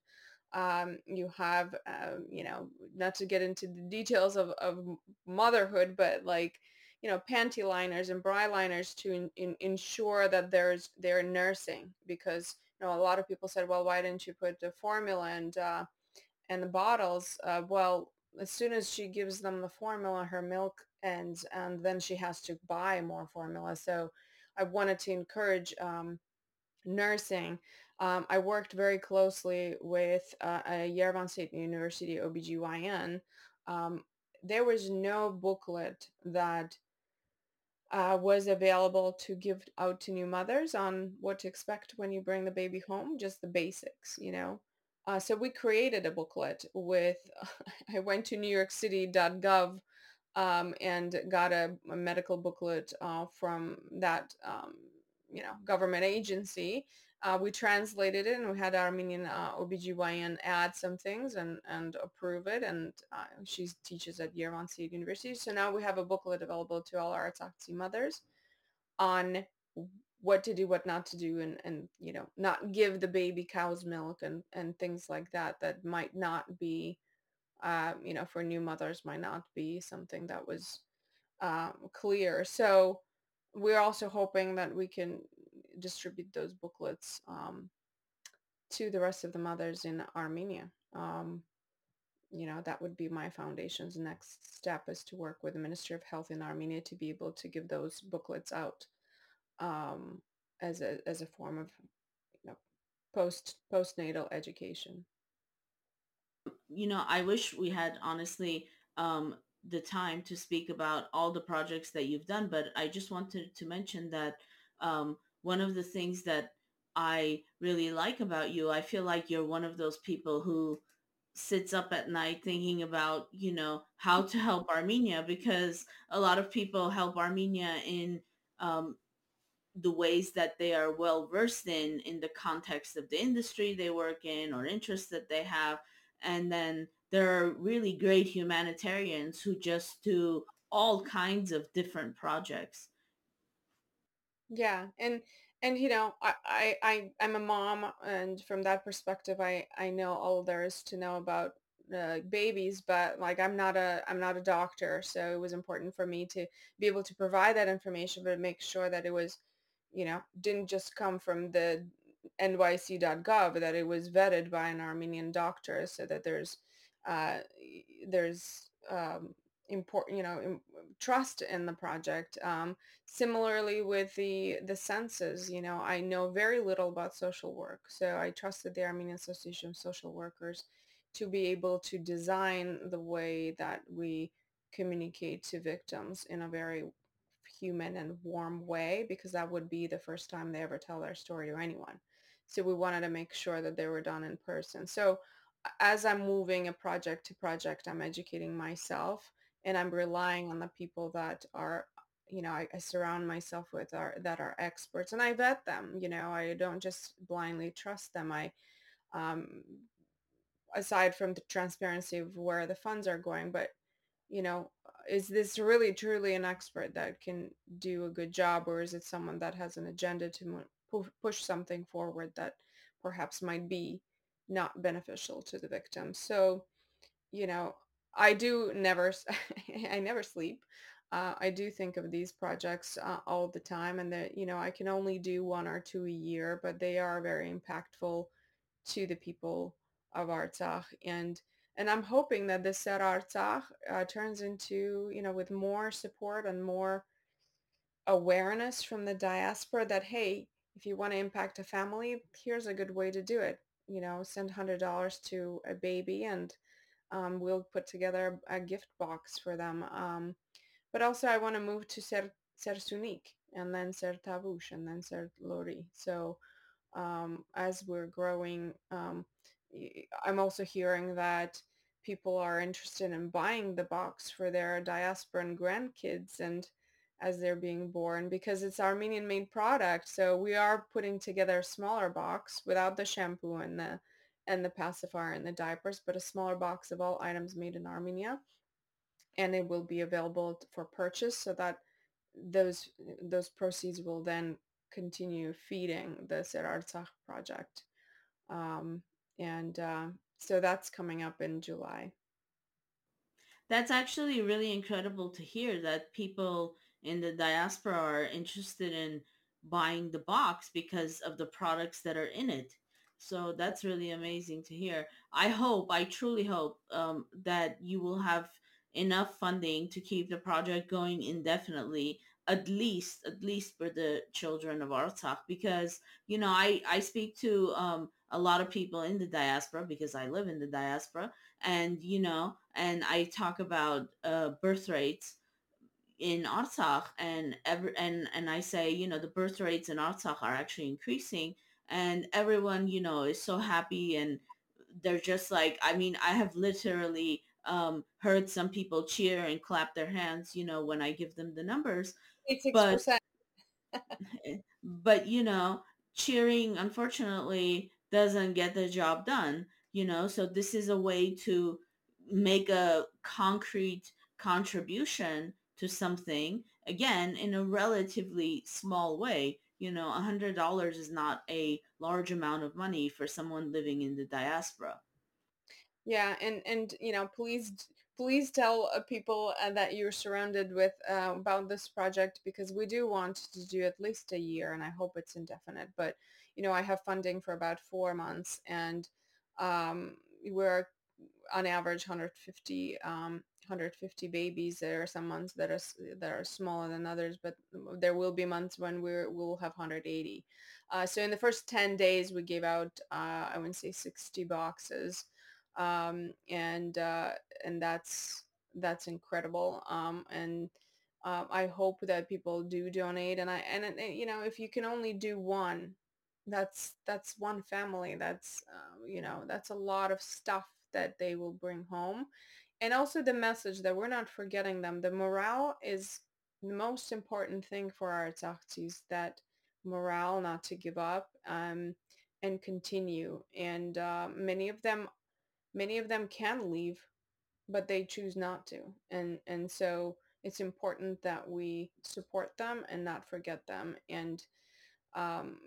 Um, you have, uh, you know, not to get into the details of, of motherhood, but like, you know, panty liners and bra liners to in, in, ensure that there's they're nursing because you know a lot of people said, well, why didn't you put the formula and uh, and the bottles, uh, well, as soon as she gives them the formula, her milk ends, and then she has to buy more formula. So I wanted to encourage um, nursing. Um, I worked very closely with uh, a Yerevan State University OBGYN. Um, there was no booklet that uh, was available to give out to new mothers on what to expect when you bring the baby home, just the basics, you know. Uh, so we created a booklet with, I went to newyorkcity.gov um, and got a, a medical booklet uh, from that, um, you know, government agency. Uh, we translated it and we had Armenian uh, OBGYN add some things and, and approve it. And uh, she teaches at Yerevan State University. So now we have a booklet available to all our Artsakhi mothers on what to do, what not to do, and, and you know, not give the baby cow's milk and, and things like that that might not be, uh, you know, for new mothers might not be something that was um, clear. So we're also hoping that we can distribute those booklets um, to the rest of the mothers in Armenia. Um, you know, that would be my foundation's next step is to work with the Ministry of Health in Armenia to be able to give those booklets out um, as a as a form of you know post postnatal education. You know, I wish we had honestly um, the time to speak about all the projects that you've done, but I just wanted to mention that um, one of the things that I really like about you, I feel like you're one of those people who sits up at night thinking about, you know, how to help Armenia because a lot of people help Armenia in um, the ways that they are well versed in in the context of the industry they work in or interests that they have and then there are really great humanitarians who just do all kinds of different projects. Yeah, and and you know, I I I'm a mom, and from that perspective, I I know all there is to know about uh, babies, but like I'm not a I'm not a doctor, so it was important for me to be able to provide that information, but make sure that it was, you know, didn't just come from the nyc.gov that it was vetted by an Armenian doctor so that there's uh, there's um, important you know im- trust in the project. Um, similarly with the the census you know i know very little about social work so i trusted the armenian association of social workers to be able to design the way that we communicate to victims in a very human and warm way because that would be the first time they ever tell their story to anyone so we wanted to make sure that they were done in person. So as i'm moving a project to project i'm educating myself and I'm relying on the people that are you know I, I, surround myself with are that are experts and I vet them you know I don't just blindly trust them. I um, aside from the transparency of where the funds are going but you know is this really truly an expert that can do a good job or is it someone that has an agenda to push something forward that perhaps might be not beneficial to the victim so you know I do never, I never sleep. Uh, I do think of these projects uh, all the time and that, you know, I can only do one or two a year, but they are very impactful to the people of Artsakh. And, and I'm hoping that this Ser Artsakh uh, turns into, you know, with more support and more awareness from the diaspora that, hey, if you want to impact a family, here's a good way to do it. You know, send $100 to a baby and um, we'll put together a gift box for them. Um, but also I want to move to Ser, Syunik and then Ser Tavush and then Ser Lori. So um, as we're growing, um, I'm also hearing that people are interested in buying the box for their diasporan grandkids and as they're being born because it's Armenian made product. So we are putting together a smaller box without the shampoo and the and the pacifier and the diapers, but a smaller box of all items made in Armenia. And it will be available for purchase so that those those proceeds will then continue feeding the Ser Artsakh project. Um, and uh, so that's coming up in July. That's actually really incredible to hear that people in the diaspora are interested in buying the box because of the products that are in it. So that's really amazing to hear. I hope, I truly hope um, that you will have enough funding to keep the project going indefinitely at least at least for the children of Artsakh because you know I I speak to um a lot of people in the diaspora because I live in the diaspora and you know and I talk about uh birth rates in Artsakh and ever and and I say you know the birth rates in Artsakh are actually increasing and everyone you know is so happy and they're just like i mean i have literally um, heard some people cheer and clap their hands you know when i give them the numbers 86%. but but you know cheering unfortunately doesn't get the job done you know so this is a way to make a concrete contribution to something again in a relatively small way you know, a hundred dollars is not a large amount of money for someone living in the diaspora. Yeah, and and you know, please please tell uh, people uh, that you're surrounded with uh, about this project because we do want to do at least a year, and I hope it's indefinite. But you know, I have funding for about four months, and um, we're on average 150 um, 150 babies. There are some months that are that are smaller than others, but there will be months when we will have 180. Uh, so in the first 10 days, we gave out uh, I wouldn't say 60 boxes, um, and uh, and that's that's incredible. Um, and um, I hope that people do donate, and I and, and you know if you can only do one, that's that's one family. That's uh, you know that's a lot of stuff that they will bring home and also the message that we're not forgetting them. The morale is the most important thing for our Artsakhtsis, that morale not to give up um, and continue. And uh, many of them, many of them can leave, but they choose not to. And, and so it's important that we support them and not forget them. And um,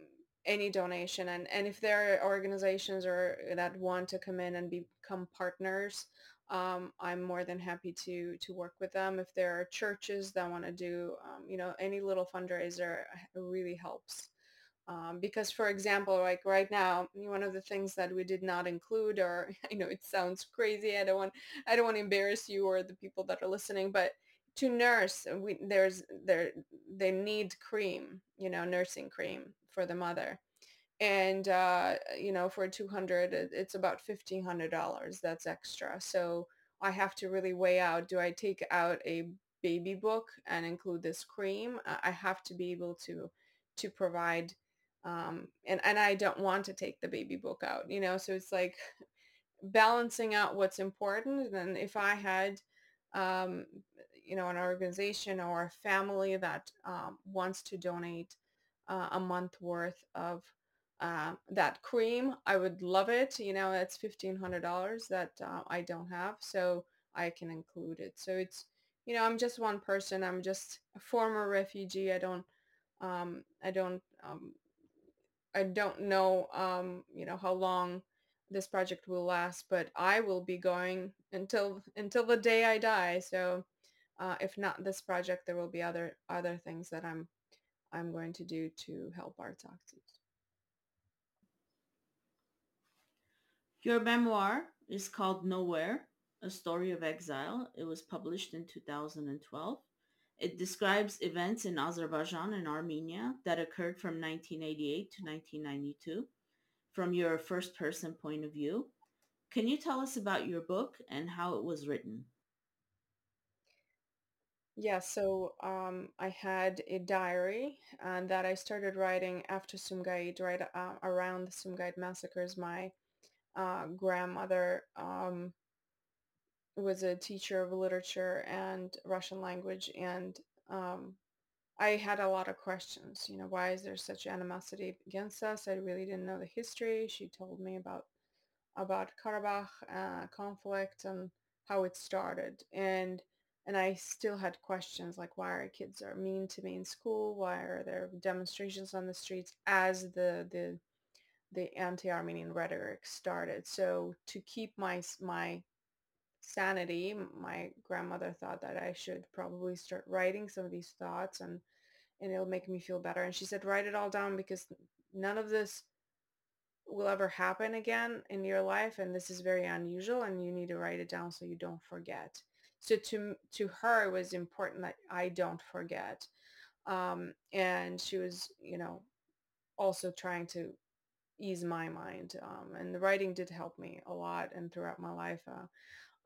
any donation and, and if there are organizations or that want to come in and become partners um, I'm more than happy to to work with them. If there are churches that want to do, um, you know, any little fundraiser really helps. Um, because, for example, like right now, one of the things that we did not include, or I know it sounds crazy, I don't want, I don't want to embarrass you or the people that are listening, but to nurse, we there's there they need cream, you know, nursing cream for the mother, and uh, you know, for two hundred, it's about fifteen hundred dollars. That's extra. So I have to really weigh out: do I take out a baby book and include this cream? I have to be able to to provide um, and and I don't want to take the baby book out, you know. So it's like balancing out what's important. And if I had, um, you know, an organization or a family that um, wants to donate uh, a month worth of uh, that cream, I would love it. You know, it's fifteen hundred dollars that uh, I don't have, so I can include it. So it's, you know, I'm just one person. I'm just a former refugee. I don't, um, I don't um, I don't know, um, you know, how long this project will last, but I will be going until until the day I die. So, uh, if not this project, there will be other other things that I'm I'm going to do to help our Artsakhtsis. Your memoir is called Nowhere, A Story of Exile. It was published in 2012. It describes events in Azerbaijan and Armenia that occurred from 1988 to 1992 from your first person point of view. Can you tell us about your book and how it was written? Yeah, so um, I had a diary and that I started writing after Sumgait, right uh, around the Sumgait massacres. My uh, grandmother um, was a teacher of literature and Russian language, and um, I had a lot of questions. You know, why is there such animosity against us? I really didn't know the history. She told me about about Karabakh uh, conflict and how it started, and and I still had questions like why are kids are mean to me in school? Why are there demonstrations on the streets as the the the anti-Armenian rhetoric started? So to keep my my sanity, my grandmother thought that I should probably start writing some of these thoughts and and it'll make me feel better. And she said, write it all down because none of this will ever happen again in your life. And this is very unusual and you need to write it down so you don't forget. So to, to her, it was important that I don't forget. Um, and she was, you know, also trying to ease my mind. Um, and the writing did help me a lot and throughout my life. Uh,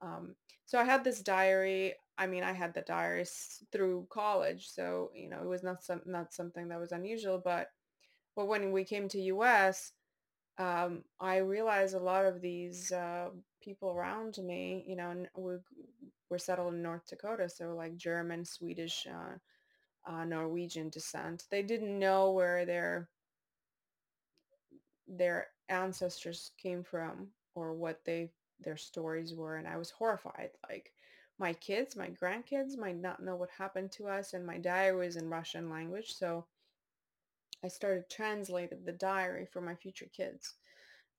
um, so I had this diary. I mean, I had the diaries through college, so you know it was not some not something that was unusual. But but when we came to U.S., um, I realized a lot of these uh, people around me, you know, we were settled in North Dakota, so like German, Swedish, uh, uh, Norwegian descent. They didn't know where their their ancestors came from or what they their stories were and I was horrified. Like my kids, my grandkids might not know what happened to us and my diary was in Russian language. So I started translating the diary for my future kids.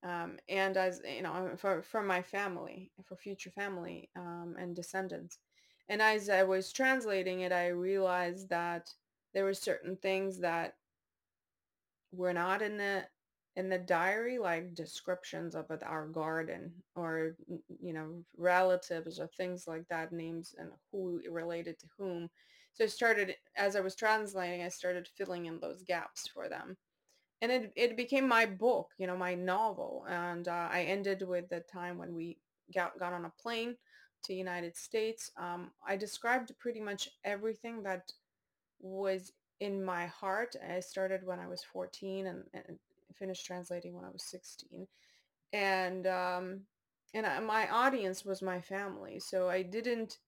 Um, and as you know, for, for my family, for future family um, and descendants. And as I was translating it, I realized that there were certain things that were not in the in the diary like descriptions of our garden or you know relatives or things like that names and who related to whom. So i started as i was translating i started filling in those gaps for them. And it, it became my book you know my novel and uh, i ended with the time when we got, got on a plane to united states. Um, i described pretty much everything that was in my heart. I started when i was 14 and, and finished translating when I was 16. And um, and I, my audience was my family. So I didn't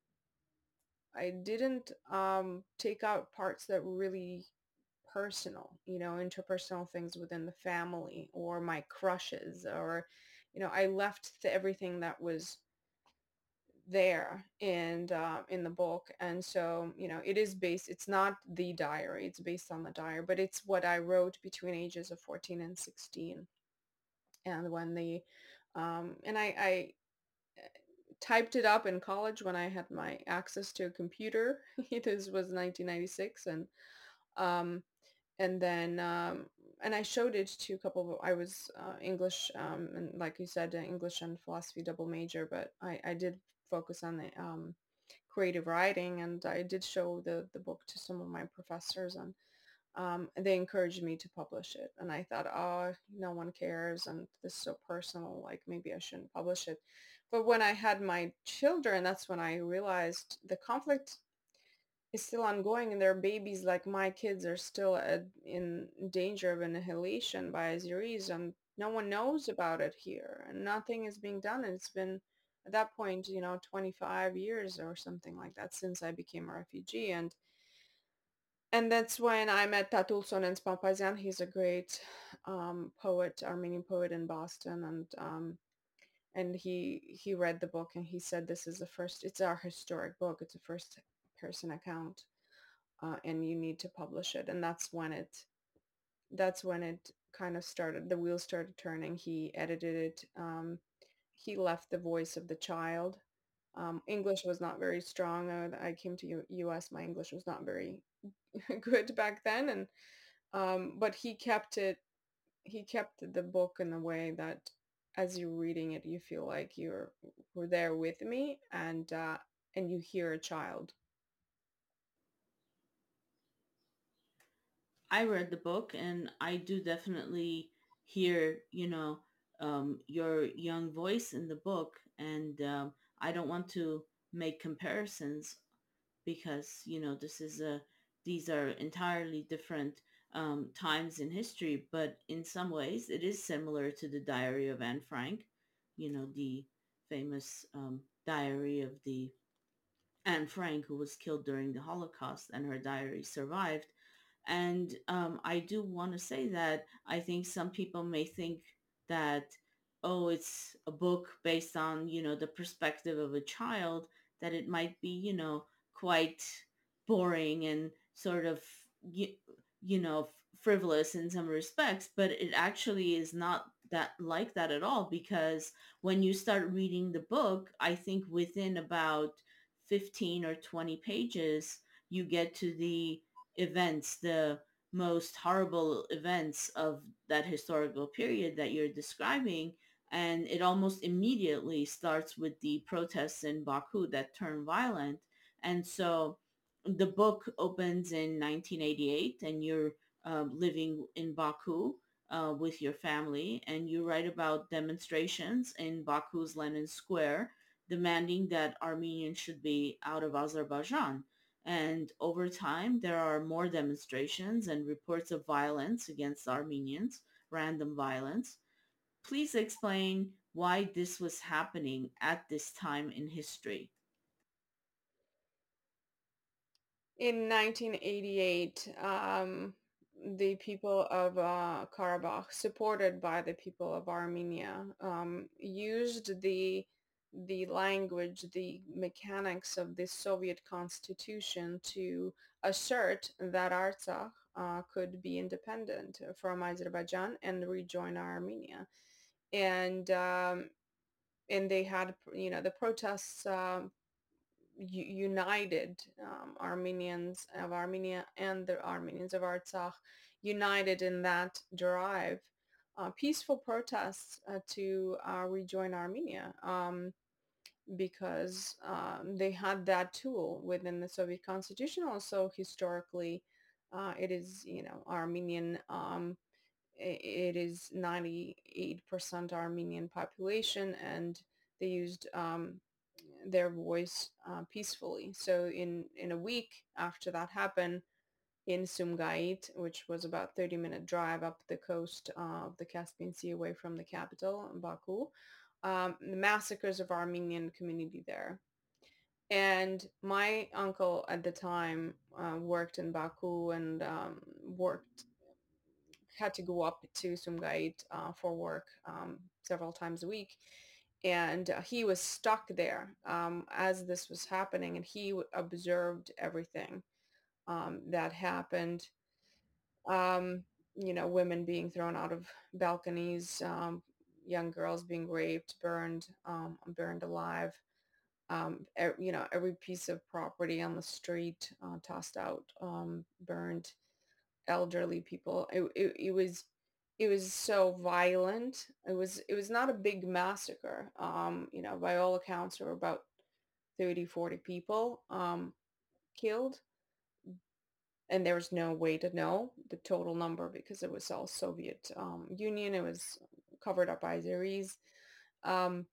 I didn't um, take out parts that were really personal, you know, interpersonal things within the family or my crushes or, you know, I left the, everything that was there and uh, in the book and so you know it is based it's not the diary it's based on the diary but it's what i wrote between ages of 14 and 16 and when the um, and i i uh, typed it up in college when i had my access to a computer. This was 1996 and um, and then um, and I showed it to a couple of, I was uh, English, um, and like you said, uh, English and philosophy double major, but I, I did focus on the um, creative writing and I did show the, the book to some of my professors and um, they encouraged me to publish it. And I thought, oh, no one cares and this is so personal, like maybe I shouldn't publish it. But when I had my children, that's when I realized the conflict is still ongoing and their babies like my kids are still in danger of annihilation by Azeris and no one knows about it here and nothing is being done and it's been at that point you know 25 years or something like that since I became a refugee and and that's when I met Tatul Sonentz Papazian. He's a great um, poet, Armenian poet in Boston, and um, and he he read the book and he said this is the first. It's our historic book. It's a first person account, uh, and you need to publish it. And that's when it that's when it kind of started. The wheels started turning. He edited it. Um, he left the voice of the child. Um, English was not very strong. Uh, I came to U- U.S. My English was not very good back then, and um, but he kept it. He kept the book in a way that, as you're reading it, you feel like you're were there with me, and uh, and you hear a child. I read the book, and I do definitely hear, you know, um, your young voice in the book, and um, I don't want to make comparisons because you know this is a these are entirely different um, times in history, but in some ways it is similar to the Diary of Anne Frank, you know, the famous um, diary of the Anne Frank who was killed during the Holocaust and her diary survived. And um, I do want to say that I think some people may think that, oh, it's a book based on, you know, the perspective of a child, that it might be, you know, quite boring and sort of you, you know frivolous in some respects but it actually is not that like that at all because when you start reading the book i think within about 15 or 20 pages you get to the events the most horrible events of that historical period that you're describing and it almost immediately starts with the protests in baku that turn violent and so the book opens in 1988 and you're uh, living in Baku uh, with your family and you write about demonstrations in Baku's Lenin Square demanding that Armenians should be out of Azerbaijan. And over time, there are more demonstrations and reports of violence against Armenians, random violence. Please explain why this was happening at this time in history. in 1988, um, the people of uh, Karabakh, supported by the people of Armenia, um, used the the language, the mechanics of the Soviet constitution to assert that Artsakh uh, could be independent from Azerbaijan and rejoin Armenia. And um, and they had, you know, the protests um, united um, Armenians of Armenia and the Armenians of Artsakh united in that drive, uh, peaceful protests uh, to uh, rejoin Armenia um, because um, they had that tool within the Soviet constitution. Also, historically, uh, it is, you know, Armenian, um, it is 98% Armenian population and they used um, their voice uh, peacefully. So in, in a week after that happened in Sumgait, which was about 30 minute drive up the coast of the Caspian Sea away from the capital, Baku, um, the massacres of Armenian community there. And my uncle at the time uh, worked in Baku and um, worked, had to go up to Sumgait uh, for work um, several times a week. And uh, he was stuck there um, as this was happening and he observed everything um, that happened um, you know women being thrown out of balconies um, young girls being raped burned um, burned alive er, you know every piece of property on the street uh, tossed out burned elderly people. It, it, it was it was so violent. It was it was not a big massacre. Um, you know, by all accounts, there were about 30, 40 people um, killed, and there was no way to know the total number because it was all Soviet um, Union. It was covered up by Azeris. Um,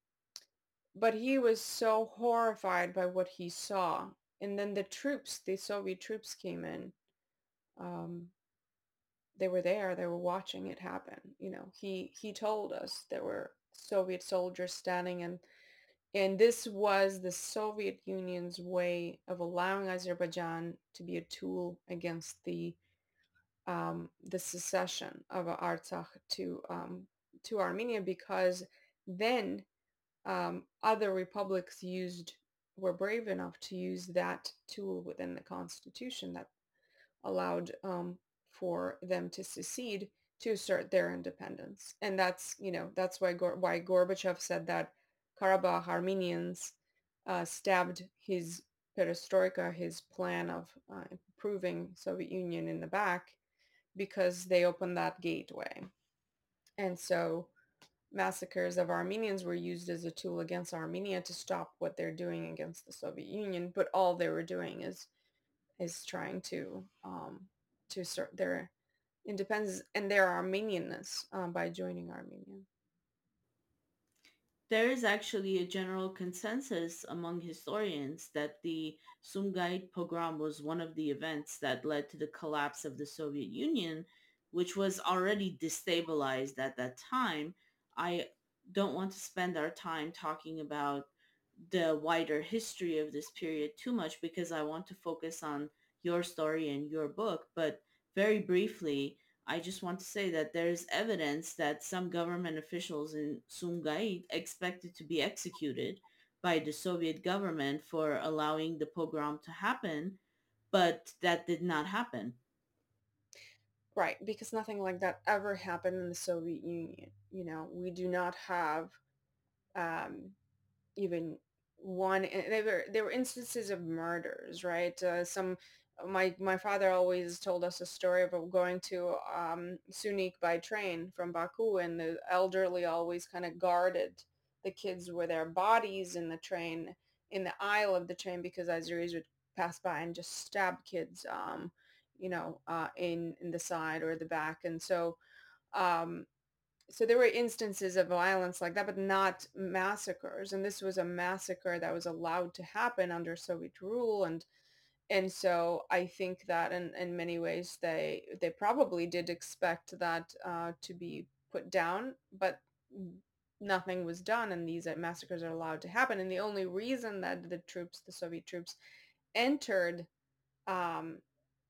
but he was so horrified by what he saw. And then the troops, the Soviet troops came in. Um, they were there. They were watching it happen. You know, he he told us there were Soviet soldiers standing and and this was the Soviet Union's way of allowing Azerbaijan to be a tool against the um, the secession of Artsakh to um, to Armenia because then um, other republics used were brave enough to use that tool within the constitution that allowed um, for them to secede to assert their independence. And that's you know that's why why gorbachev said that karabakh armenians uh, stabbed his perestroika his plan of uh, improving soviet union in the back because they opened that gateway and so massacres of Armenians were used as a tool against Armenia to stop what they're doing against the Soviet Union, but all they were doing is is trying to um, to assert their independence and their Armenianness um, by joining Armenia. There is actually a general consensus among historians that the Sumgait pogrom was one of the events that led to the collapse of the Soviet Union, which was already destabilized at that time I don't want to spend our time talking about the wider history of this period too much because I want to focus on your story and your book. But very briefly, I just want to say that there's evidence that some government officials in Sumgait expected to be executed by the Soviet government for allowing the pogrom to happen, but that did not happen. Right, because nothing like that ever happened in the Soviet Union. You know, we do not have um, even one. Eh, there were there were instances of murders, right? Uh, some my my father always told us a story of going to um, Syunik by train from Baku, and the elderly always kind of guarded the kids with their bodies in the train in the aisle of the train because Azeris would pass by and just stab kids. Um, you know, uh, in in the side or the back, and so um, so there were instances of violence like that, but not massacres. And this was a massacre that was allowed to happen under Soviet rule, and and so I think that in, in many ways they they probably did expect that uh, to be put down, but nothing was done, and these massacres are allowed to happen. And the only reason that the troops, the Soviet troops, entered um,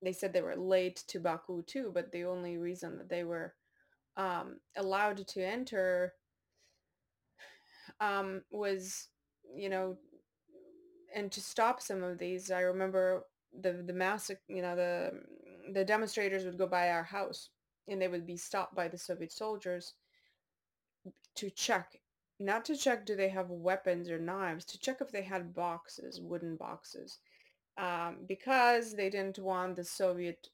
they said they were late to Baku too, but the only reason that they were um, allowed to enter um, was, you know, and to stop some of these. I remember the the massacre, you know, the the demonstrators would go by our house and they would be stopped by the Soviet soldiers to check, not to check do they have weapons or knives, to check if they had boxes, wooden boxes um, because they didn't want the Soviet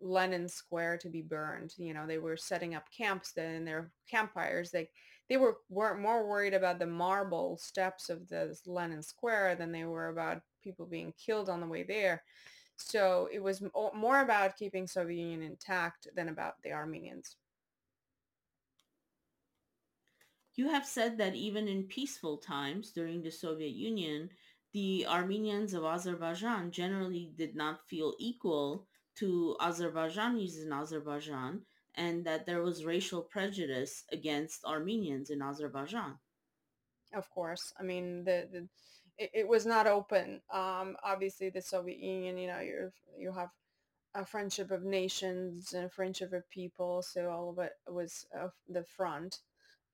Lenin Square to be burned. You know, they were setting up camps then in their campfires. They they were weren't more worried about the marble steps of the Lenin Square than they were about people being killed on the way there. So it was more about keeping Soviet Union intact than about the Armenians. You have said that even in peaceful times during the Soviet Union, the Armenians of Azerbaijan generally did not feel equal to Azerbaijanis in Azerbaijan and that there was racial prejudice against Armenians in Azerbaijan. Of course. I mean, the, the it, it, was not open. Um, obviously, the Soviet Union, you know, you you have a friendship of nations and a friendship of people, so all of it was uh, the front.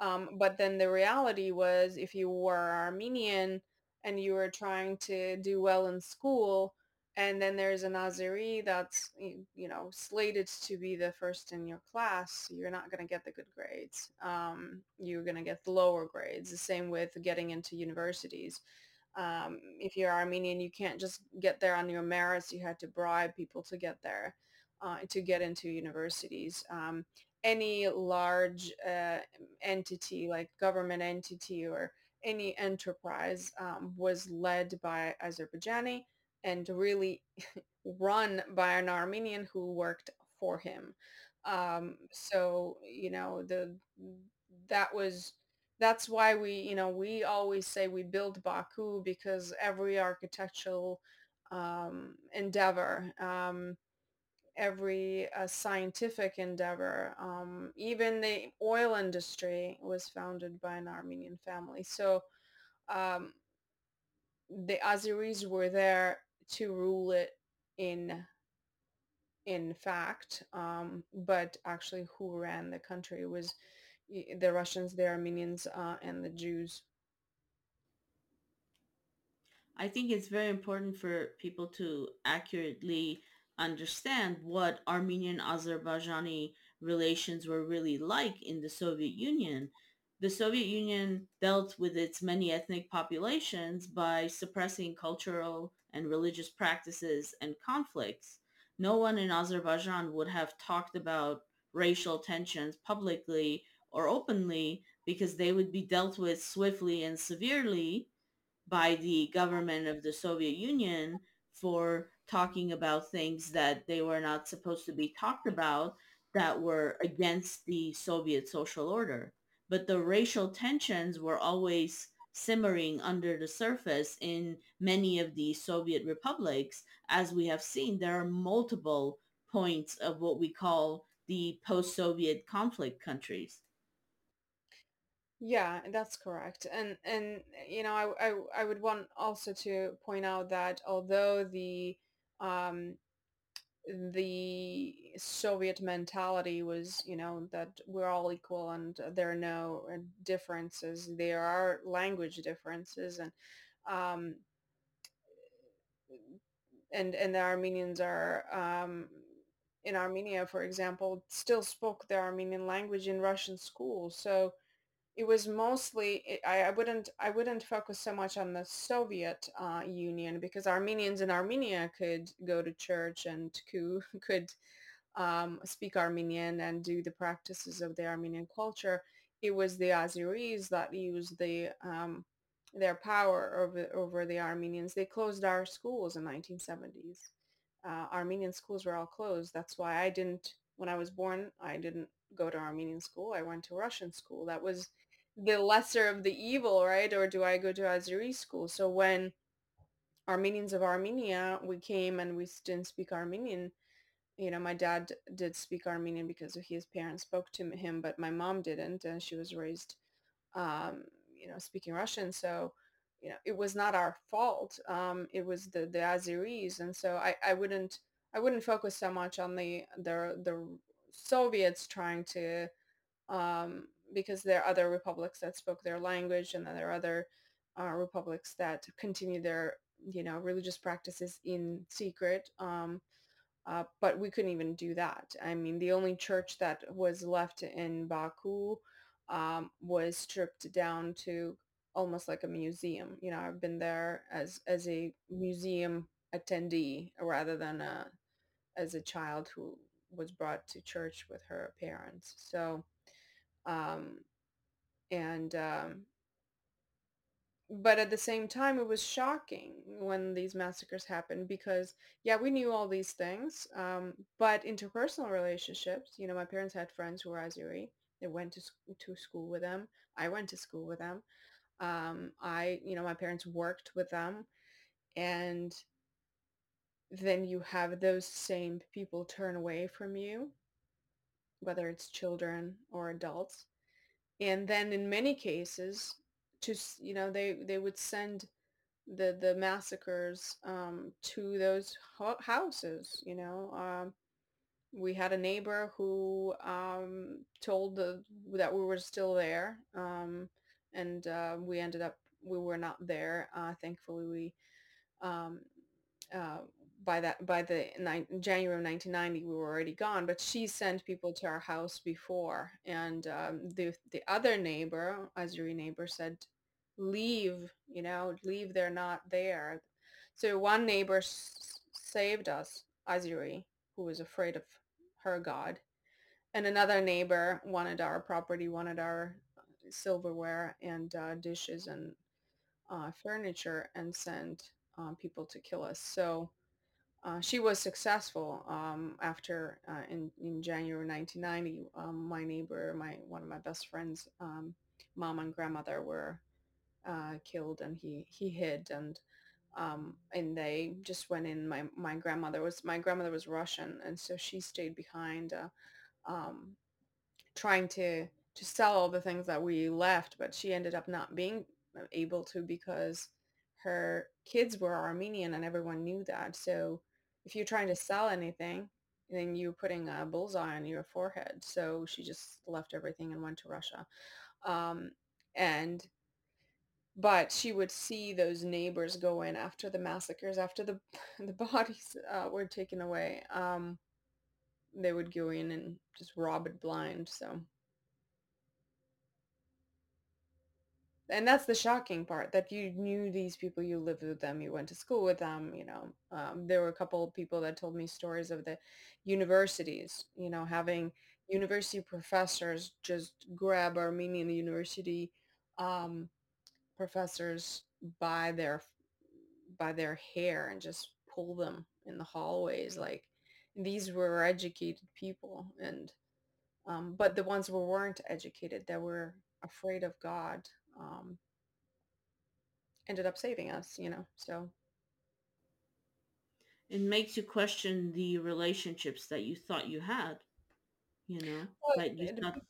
Um, but then the reality was, if you were Armenian, and you were trying to do well in school and then there's an Azeri that's you know slated to be the first in your class, you're not going to get the good grades. Um, you're going to get the lower grades. The same with getting into universities. Um, if you're Armenian, you can't just get there on your merits. You had to bribe people to get there. uh, to get into universities. Um, any large uh, entity like government entity or any enterprise um, was led by Azerbaijani and really run by an Armenian who worked for him. Um, so you know the that was that's why we you know we always say we build Baku because every architectural um, endeavor um, every uh, scientific endeavor. Um, even the oil industry was founded by an Armenian family. So um, the Azeris were there to rule it in in fact, um, but actually who ran the country was the Russians, the Armenians, uh, and the Jews. I think it's very important for people to accurately understand what Armenian Azerbaijani relations were really like in the Soviet Union. The Soviet Union dealt with its many ethnic populations by suppressing cultural and religious practices and conflicts. No one in Azerbaijan would have talked about racial tensions publicly or openly because they would be dealt with swiftly and severely by the government of the Soviet Union for talking about things that they were not supposed to be talked about that were against the Soviet social order. But the racial tensions were always simmering under the surface in many of the Soviet republics. As we have seen, there are multiple points of what we call the post-Soviet conflict countries. Yeah, that's correct. And and you know, I I, I would want also to point out that although the um the Soviet mentality was, you know, that we're all equal and there are no uh, differences. There are language differences and um and and the Armenians are um in Armenia, for example, still spoke the Armenian language in Russian schools. So it was mostly I, I wouldn't I wouldn't focus so much on the Soviet uh, Union because Armenians in Armenia could go to church and could could um, speak Armenian and do the practices of the Armenian culture. It was the Azeris that used the um, their power over over the Armenians. They closed our schools in 1970s. Uh, Armenian schools were all closed. That's why I didn't when I was born. I didn't go to Armenian school. I went to Russian school. That was the lesser of the evil, right? Or do I go to Azeri school? So when Armenians of Armenia, we came and we didn't speak Armenian. You know, my dad did speak Armenian because his parents spoke to him, but my mom didn't, and she was raised, um, you know, speaking Russian. So, you know, it was not our fault. Um, it was the the Azeris, and so I, I wouldn't I wouldn't focus so much on the the the Soviets trying to um, because there are other republics that spoke their language and then there are other uh, republics that continue their you know religious practices in secret um, uh, but we couldn't even do that. I mean the only church that was left in baku um, was stripped down to almost like a museum. You know i've been there as as a museum attendee rather than a as a child who was brought to church with her parents. So um, and um, but at the same time it was shocking when these massacres happened because yeah we knew all these things um, but interpersonal relationships you know my parents had friends who were azeri they went to, to school with them. I went to school with them. Um, i you know my parents worked with them. And then you have those same people turn away from you whether it's children or adults. And then in many cases to you know they they would send the the massacres um, to those ho- houses you know um, we had a neighbor who um, told the, that we were still there um, and uh, we ended up we were not there uh, thankfully we um, uh, by that by the ni- January of 1990 we were already gone but she sent people to our house before and um, the the other neighbor Azeri neighbor said leave you know leave they're not there so one neighbor s- saved us Azeri who was afraid of her god. And another neighbor wanted our property, wanted our silverware and uh, dishes and uh, furniture and sent um, people to kill us. So uh, she was successful um, after uh, in, in January 1990. Um, my neighbor, my one of my best friends, um, mom and grandmother were uh, killed, and he he hid and um, and they just went in. My my grandmother was my grandmother was Russian, and so she stayed behind, uh, um, trying to to sell all the things that we left, but she ended up not being able to because her kids were Armenian and everyone knew that. So if you're trying to sell anything, then you're putting a bullseye on your forehead. So she just left everything and went to Russia. Um, and but she would see those neighbors go in after the massacres, after the the bodies uh, were taken away. Um, they would go in and just rob it blind. So and that's the shocking part that you knew these people you lived with them you went to school with them you know um, there were a couple of people that told me stories of the universities you know having university professors just grab armenian university um, professors by their by their hair and just pull them in the hallways like these were educated people and um, but the ones who weren't educated that were afraid of god um, ended up saving us, you know. So it makes you question the relationships that you thought you had, you know, well, that you it, thought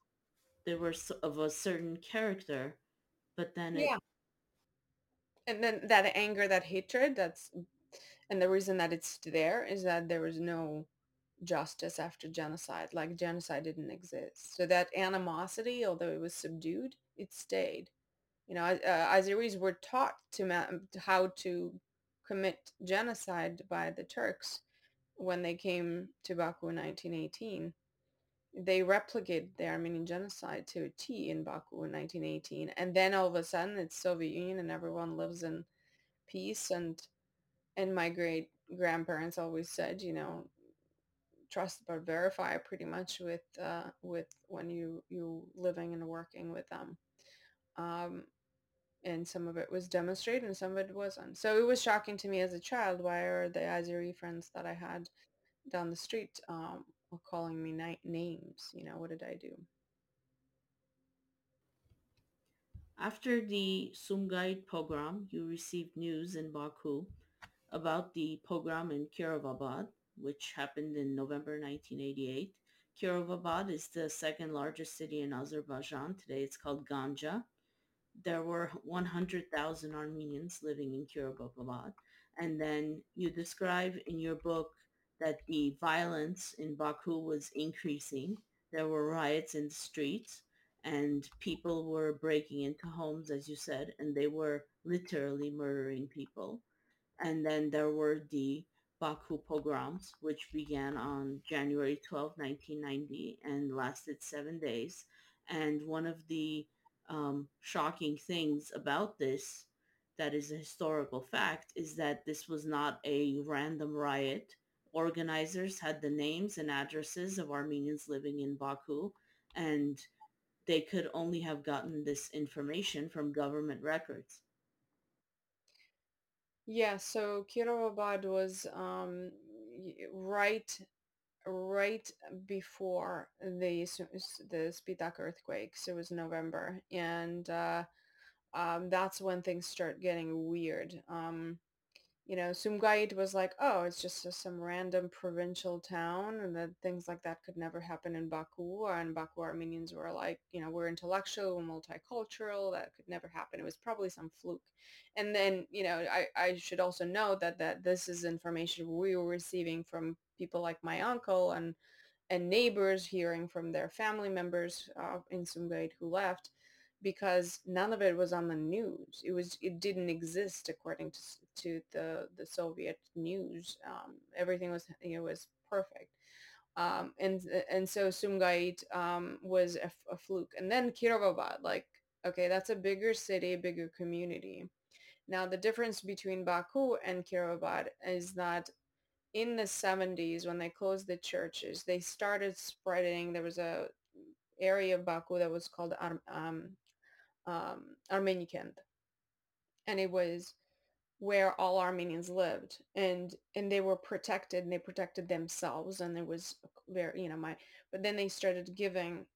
they were of a certain character, but then yeah. it And then that anger, that hatred, that's and the reason that it's there is that there was no justice after genocide. Like genocide didn't exist. So that animosity, although it was subdued, it stayed. You know, uh, Azeris were taught to ma- how to commit genocide by the Turks when they came to Baku in 1918. They replicated the Armenian genocide to a T in Baku in 1918. And then all of a sudden it's Soviet Union and everyone lives in peace. And, and my great grandparents always said, you know, trust but verify pretty much with, uh, with when you, you living and working with them. Um, and some of it was demonstrated and some of it wasn't. So it was shocking to me as a child. Why are the Azeri friends that I had down the street um, calling me na- names? You know, what did I do? After the Sumgait pogrom, you received news in Baku about the pogrom in Kirovabad, which happened in November 1988. Kirovabad is the second largest city in Azerbaijan. Today it's called Ganja there were 100,000 Armenians living in Kirovabad. And then you describe in your book that the violence in Baku was increasing. There were riots in the streets and people were breaking into homes, as you said, and they were literally murdering people. And then there were the Baku pogroms, which began on January 12, 1990 and lasted seven days. And one of the um, shocking things about this that is a historical fact is that this was not a random riot. Organizers had the names and addresses of Armenians living in Baku, and they could only have gotten this information from government records. Yeah, so Kirovabad was um, right right before the the Spitak earthquake. So it was November, and uh, um, that's when things start getting weird. Um, you know, Sumgait was like, oh, it's just some random provincial town, and that things like that could never happen in Baku. And Baku Armenians were like, you know, we're intellectual, we're multicultural. That could never happen. It was probably some fluke. And then, you know, I, I should also note that that this is information we were receiving from people like my uncle and and neighbors hearing from their family members uh, in Sumgait who left because none of it was on the news. It was it didn't exist according to to the the Soviet news. Um, everything was it was perfect. Um, and and so Sumgait um, was a, a, fluke. And then Kirovabad, like okay, that's a bigger city, a bigger community. Now the difference between Baku and Kirovabad is that in the 70s when they closed the churches, they started spreading. There was a area of Baku that was called Ar- um, um, Armenikent, and it was where all Armenians lived, and and they were protected, and they protected themselves, and it was very, you know, my. But then they started giving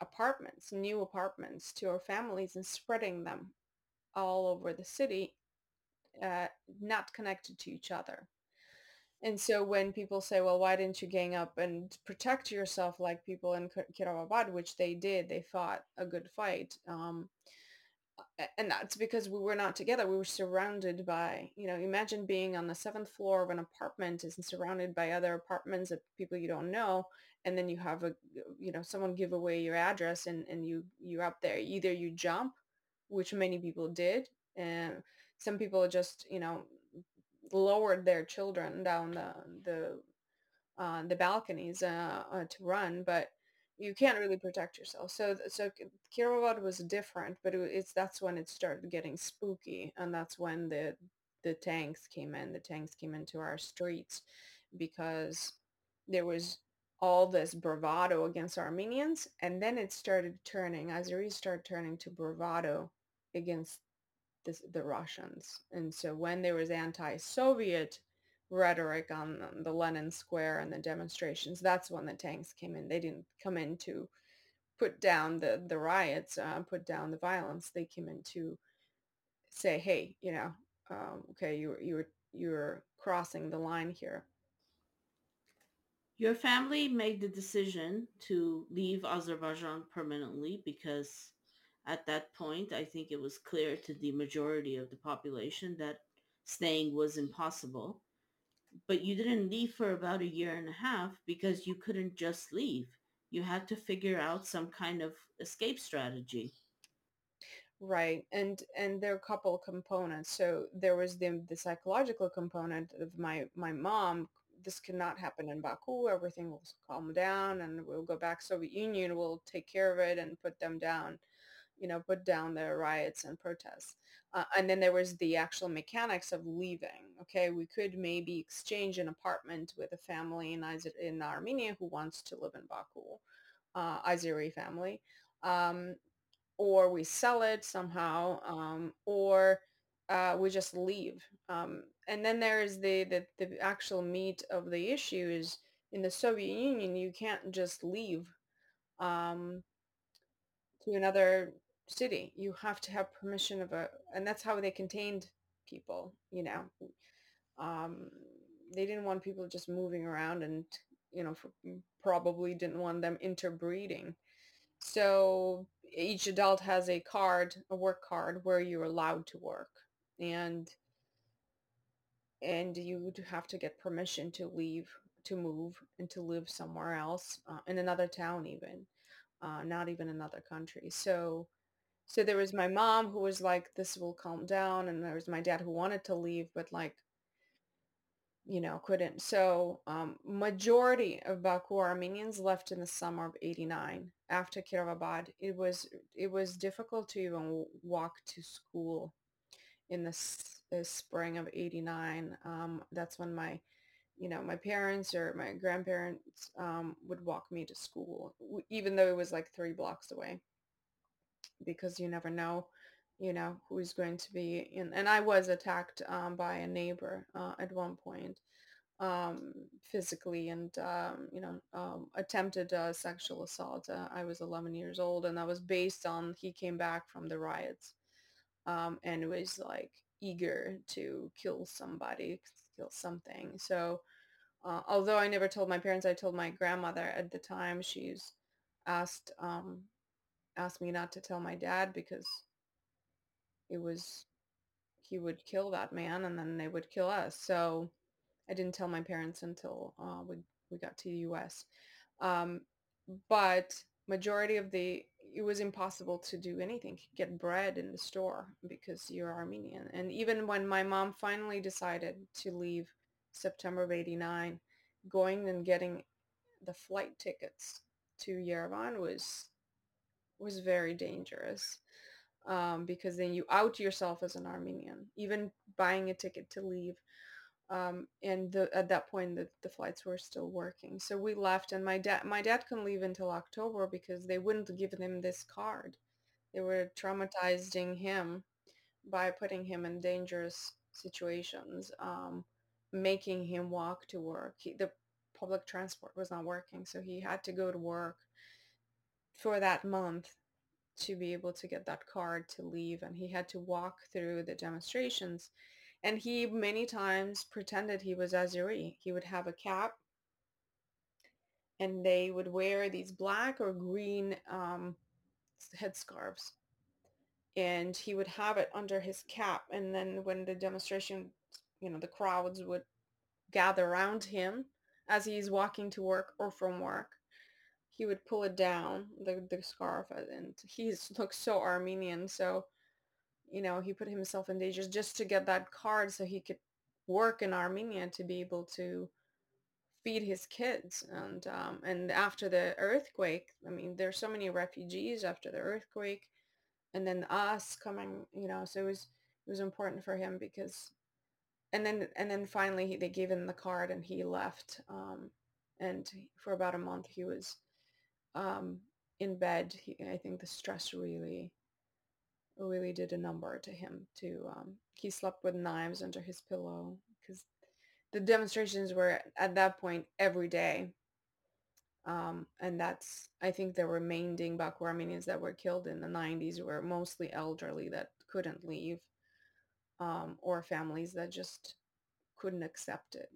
apartments, new apartments to our families, and spreading them all over the city, uh, not connected to each other. And so when people say, well, why didn't you gang up and protect yourself like people in Kirovabad, which they did, they fought a good fight. Um, and that's because we were not together. We were surrounded by, you know, imagine being on the seventh floor of an apartment and surrounded by other apartments of people you don't know. And then you have a, you know, someone give away your address and, and you, you're up there. Either you jump, which many people did. And some people just, you know, lowered their children down the the uh, the balconies uh, uh, to run, but you can't really protect yourself. So so Kirovad was different, but it, it's that's when it started getting spooky, and that's when the the tanks came in. The tanks came into our streets because there was all this bravado against Armenians, and then it started turning. Azeris started turning to bravado against the, the Russians. And so when there was anti-Soviet rhetoric on the Lenin Square and the demonstrations, that's when the tanks came in. They didn't come in to put down the, the riots, uh, put down the violence. They came in to say, hey, you know, um, okay, you, you, you're crossing the line here. Your family made the decision to leave Azerbaijan permanently because at that point, I think it was clear to the majority of the population that staying was impossible. But you didn't leave for about a year and a half because you couldn't just leave. You had to figure out some kind of escape strategy. Right. And and there are a couple components. So there was the the psychological component of my my mom this cannot happen in Baku. Everything will calm down and we'll go back. Soviet Union We'll take care of it and put them down you know, put down the riots and protests. Uh, and then there was the actual mechanics of leaving. Okay, we could maybe exchange an apartment with a family in, in Armenia who wants to live in Baku, uh, Azeri family, um, or we sell it somehow, um, or uh, we just leave. Um, and then there is the, the, the actual meat of the issue is in the Soviet Union, you can't just leave um, to another city. You have to have permission of a, and that's how they contained people, you know. Um, they didn't want people just moving around and, you know, for, probably didn't want them interbreeding. So each adult has a card, a work card where you're allowed to work. And and you would have to get permission to leave, to move, and to live somewhere else, uh, in another town even, uh, not even another country. So so there was my mom who was like, this will calm down. And there was my dad who wanted to leave, but like, you know, couldn't. So um, majority of Baku Armenians left in the summer of 89 after Kirovabad. It was, it was difficult to even walk to school in the, the spring of 89. Um, that's when my, you know, my parents or my grandparents um, would walk me to school, even though it was like three blocks away because you never know, you know, who's going to be in. And I was attacked um, by a neighbor uh, at one point um, physically and, um, you know, um, attempted uh, sexual assault. Uh, I was 11 years old and that was based on he came back from the riots um, and was like eager to kill somebody, kill something. So uh, although I never told my parents, I told my grandmother at the time. She's asked um, asked me not to tell my dad because it was he would kill that man and then they would kill us. So I didn't tell my parents until uh, we we got to the U.S. Um, but majority of the it was impossible to do anything get bread in the store because you're armenian and even when my mom finally decided to leave september of 89 going and getting the flight tickets to yerevan was was very dangerous um, because then you out yourself as an Armenian. Even buying a ticket to leave um, and the, at that point the, the flights were still working. So we left and my dad my dad couldn't leave until october because they wouldn't give him this card. They were traumatizing him by putting him in dangerous situations um, making him walk to work. He, the public transport was not working so he had to go to work for that month to be able to get that card to leave and he had to walk through the demonstrations and he many times pretended he was Azeri. He would have a cap and they would wear these black or green um, headscarves. And he would have it under his cap. And then when the demonstration, you know, the crowds would gather around him as he's walking to work or from work, he would pull it down, the, the scarf. And he looks so Armenian. So you know, he put himself in danger just to get that card so he could work in Armenia to be able to feed his kids. And um, and after the earthquake, I mean, there's so many refugees after the earthquake, and then us coming, you know, so it was it was important for him because, and then and then finally he, they gave him the card and he left. Um, and for about a month he was um, in bed. He, I think the stress really really did a number to him To Um, he slept with knives under his pillow because the demonstrations were at that point every day. Um, and that's, I think the remaining Baku Armenians that were killed in the 90s were mostly elderly that couldn't leave um, or families that just couldn't accept it.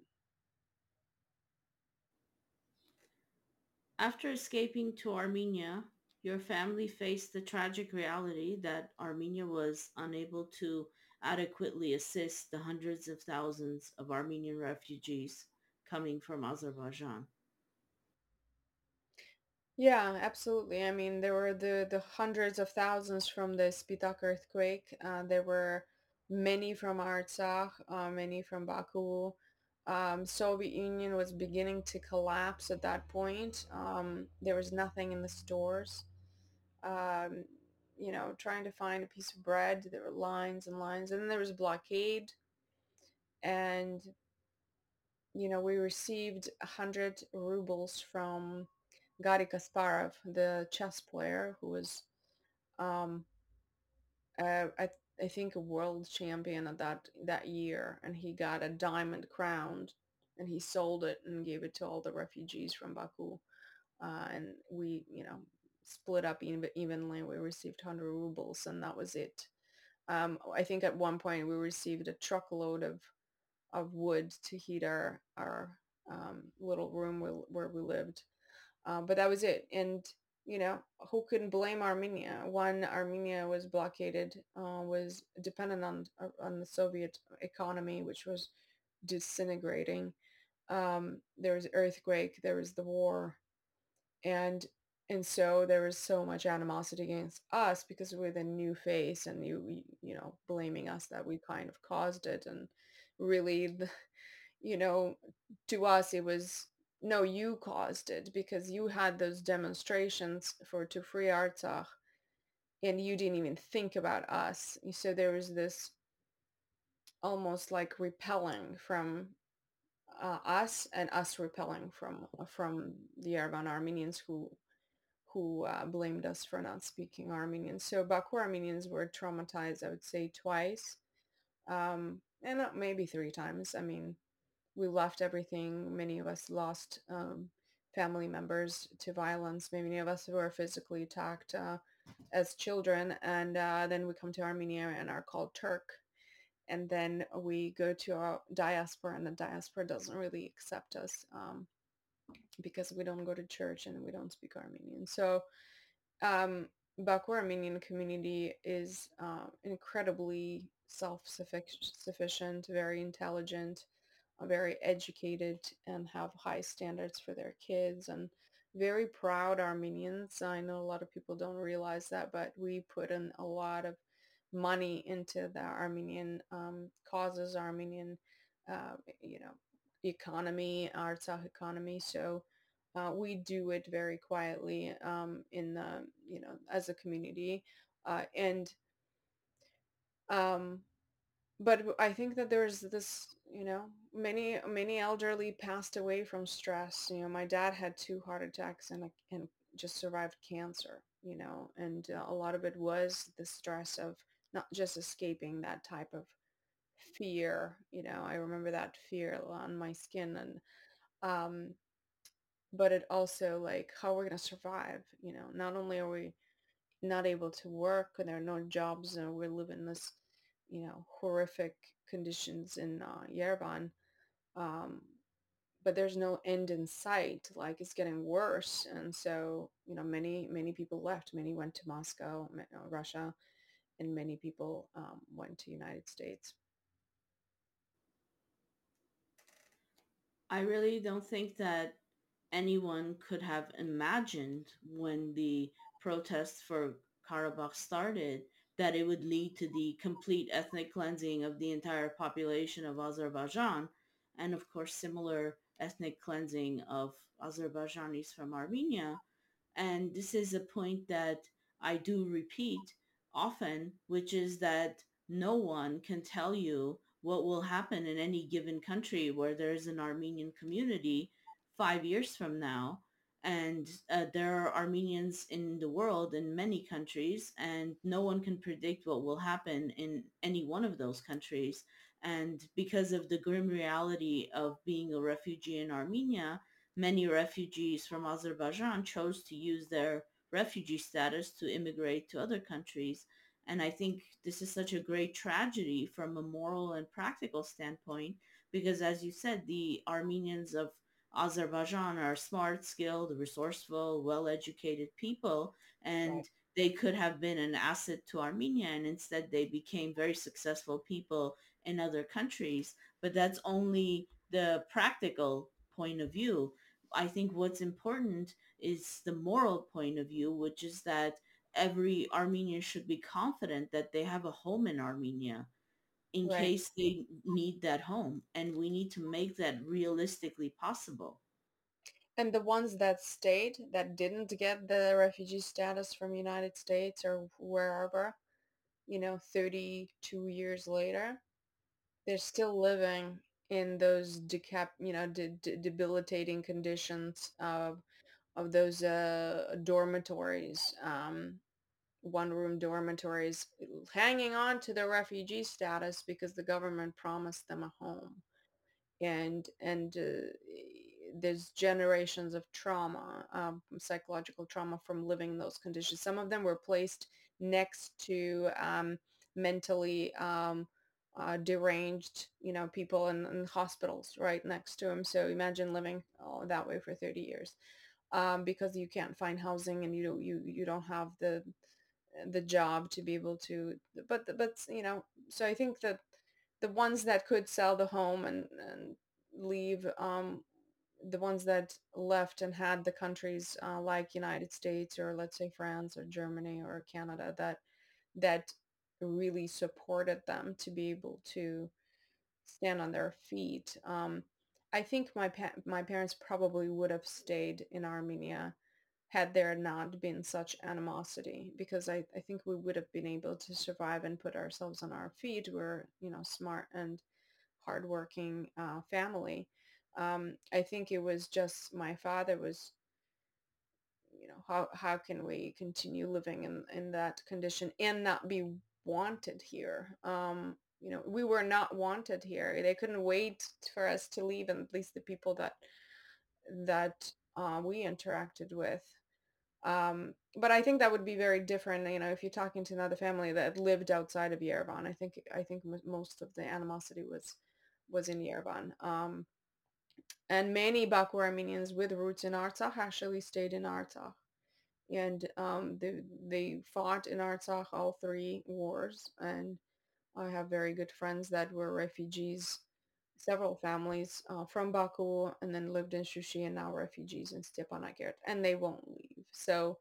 After escaping to Armenia, your family faced the tragic reality that Armenia was unable to adequately assist the hundreds of thousands of Armenian refugees coming from Azerbaijan. Yeah, absolutely. I mean, there were the, the hundreds of thousands from the Spitak earthquake. Uh, there were many from Artsakh, uh, many from Baku. Um, Soviet Union was beginning to collapse at that point. Um, there was nothing in the stores um, you know, trying to find a piece of bread. There were lines and lines. And then there was a blockade. And, you know, we received 100 rubles from Garry Kasparov, the chess player who was, um, uh, I think, a world champion at that, that year. And he got a diamond crown and he sold it and gave it to all the refugees from Baku. Uh, and we, you know, split up even, evenly. We received 100 rubles and that was it. Um, I think at one point we received a truckload of of wood to heat our our um, little room where, where we lived. Um, but that was it. And you know, who couldn't blame Armenia? One, Armenia was blockaded, uh, was dependent on on the Soviet economy, which was disintegrating. Um, there was earthquake, there was the war, and and so there was so much animosity against us because we're the new face and you you know blaming us that we kind of caused it and really you know to us it was no you caused it because you had those demonstrations for to free Artsakh and you didn't even think about us so there was this almost like repelling from uh, us and us repelling from from the Yerevan Armenians who who uh, blamed us for not speaking Armenian. So Baku Armenians were traumatized, I would say, twice, um, and maybe three times. I mean, we left everything. Many of us lost um, family members to violence. Many of us were physically attacked uh, as children, and uh, then we come to Armenia and are called Turk. And then we go to our diaspora, and the diaspora doesn't really accept us. Um, because we don't go to church and we don't speak Armenian. So um, Baku Armenian community is uh, incredibly self-sufficient, very intelligent, very educated, and have high standards for their kids and very proud Armenians. I know a lot of people don't realize that, but we put in a lot of money into the Armenian um, causes, Armenian, uh, you know, economy, Artsakh economy. So uh, we do it very quietly um, in the, you know, as a community. Uh, and um, but I think that there's this, you know, many many elderly passed away from stress. You know, my dad had two heart attacks and and just survived cancer. You know, and uh, a lot of it was the stress of not just escaping that type of fear. You know, I remember that fear on my skin, and um, but it also like how we're gonna survive. You know, not only are we not able to work and there are no jobs and we live in this you know horrific conditions in uh, Yerevan um, but there's no end in sight like it's getting worse and so you know many many people left. Many went to Moscow uh, Russia and many people um, went to United States. I really don't think that anyone could have imagined when the protests for Karabakh started that it would lead to the complete ethnic cleansing of the entire population of Azerbaijan and of course similar ethnic cleansing of Azerbaijanis from Armenia. And this is a point that I do repeat often, which is that no one can tell you what will happen in any given country where there is an Armenian community five years from now. And uh, there are Armenians in the world in many countries, and no one can predict what will happen in any one of those countries. And because of the grim reality of being a refugee in Armenia, many refugees from Azerbaijan chose to use their refugee status to immigrate to other countries. And I think this is such a great tragedy from a moral and practical standpoint because, as you said, the Armenians of Azerbaijan are smart, skilled, resourceful, well-educated people, right and they could have been an asset to Armenia, and instead they became very successful people in other countries. But that's only the practical point of view. I think what's important is the moral point of view, which is that every Armenian should be confident that they have a home in Armenia in right case they need that home. And we need to make that realistically possible. and the ones that stayed that didn't get the refugee status from United States or wherever you know 32 years later they're still living in those decap you know de- de- debilitating conditions of of those uh, dormitories um, one room dormitories hanging on to their refugee status because the government promised them a home. And and uh, there's generations of trauma um, psychological trauma from living in those conditions. Some of them were placed next to um, mentally um, uh, deranged you know people in, in hospitals right next to them so imagine living oh, that way for 30 years um, because you can't find housing and you don't you you don't have the the job to be able to but but you know so i think that the ones that could sell the home and and leave um the ones that left and had the countries uh, like united states or let's say france or germany or canada that that really supported them to be able to stand on their feet um i think my pa- my parents probably would have stayed in armenia had there not been such animosity because I, I think we would have been able to survive and put ourselves on our feet. We're, you know, smart and hardworking uh, family. Um, I think it was just my father was, you know, how, how can we continue living in, in that condition and not be wanted here? Um, you know, we were not wanted here. They couldn't wait for us to leave, and at least the people that that uh, we interacted with um, but I think that would be very different, you know, if you're talking to another family that lived outside of Yerevan. I think I think most of the animosity was was in Yerevan. Um, and many Baku Armenians with roots in Artsakh actually stayed in Artsakh. And um, they, they fought in Artsakh all three wars. And I have very good friends that were refugees, several families uh, from Baku and then lived in Shushi and now refugees in Stepanakert. And they won't leave. So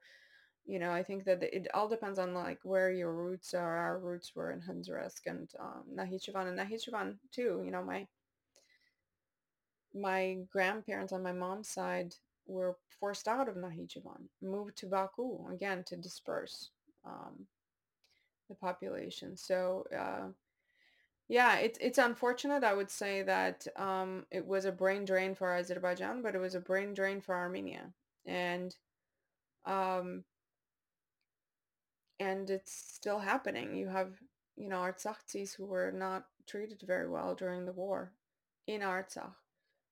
you know, I think that it all depends on like where your roots are. Our roots were in Khndzoresk and um, and Nakhichevan too. You know, my my grandparents on my mom's side were forced out of Nakhichevan, moved to Baku again to disperse um, the population. So uh, Yeah, it's it's unfortunate. I would say that um, it was a brain drain for Azerbaijan, but it was a brain drain for Armenia, and um, and it's still happening. You have, you know, Artsakhis who were not treated very well during the war in Artsakh.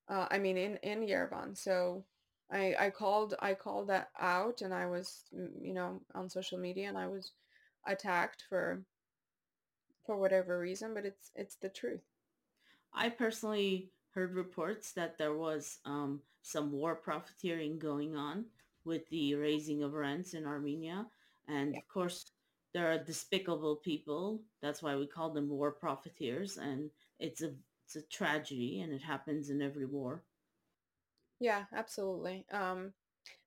Uh, I mean, in in Yerevan. So I I called I called that out, and I was, you know, on social media, and I was attacked for for whatever reason, but it's it's the truth. I personally heard reports that there was um, some war profiteering going on with the raising of rents in Armenia. And Yeah. of course, there are despicable people. That's why we call them war profiteers. And it's a, it's a tragedy and it happens in every war. Yeah, absolutely. Um,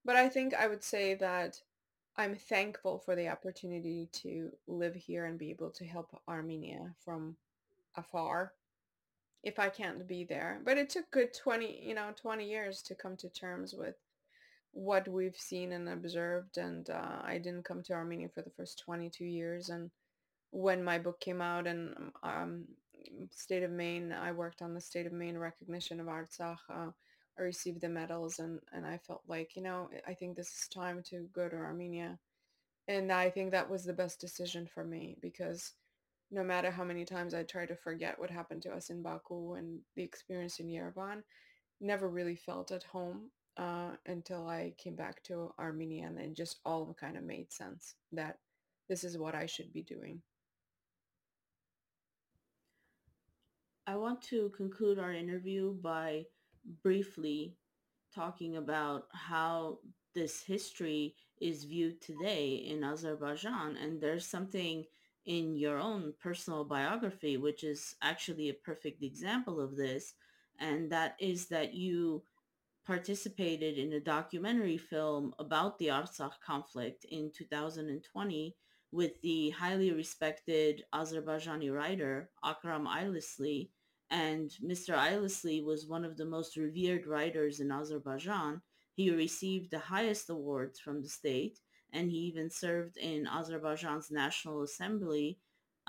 but I think I would say that I'm thankful for the opportunity to live here and be able to help Armenia from afar if I can't be there. But it took good 20, you know, 20 years to come to terms with what we've seen and observed. And uh, I didn't come to Armenia for the first 22 years. And when my book came out and um, um, state of Maine, I worked on the state of Maine recognition of Artsakh. Uh, I received the medals and, and I felt like, you know, I think this is time to go to Armenia. And I think that was the best decision for me because no matter how many times I tried to forget what happened to us in Baku and the experience in Yerevan, never really felt at home uh, until I came back to Armenia and just all kind of made sense that this is what I should be doing. I want to conclude our interview by briefly talking about how this history is viewed today in Azerbaijan. And there's something in your own personal biography, which is actually a perfect example of this. And that is that you participated in a documentary film about the Artsakh conflict in 2020 with the highly respected Azerbaijani writer Akram Aylisli. And Mr. Aylisli was one of the most revered writers in Azerbaijan. He received the highest awards from the state, and he even served in Azerbaijan's National Assembly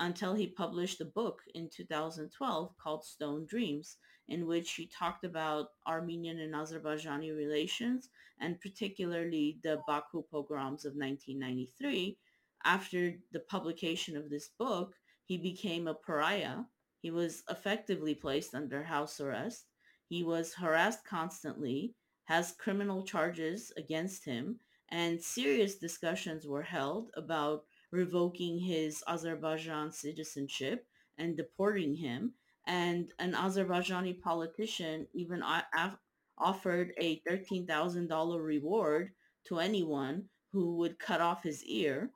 until he published a book in 2012 called Stone Dreams in which he talked about Armenian and Azerbaijani relations and particularly the Baku pogroms of 1993. After the publication of this book, he became a pariah. He was effectively placed under house arrest. He was harassed constantly, has criminal charges against him, and serious discussions were held about revoking his Azerbaijan citizenship and deporting him and an Azerbaijani politician even offered a $13,000 reward to anyone who would cut off his ear.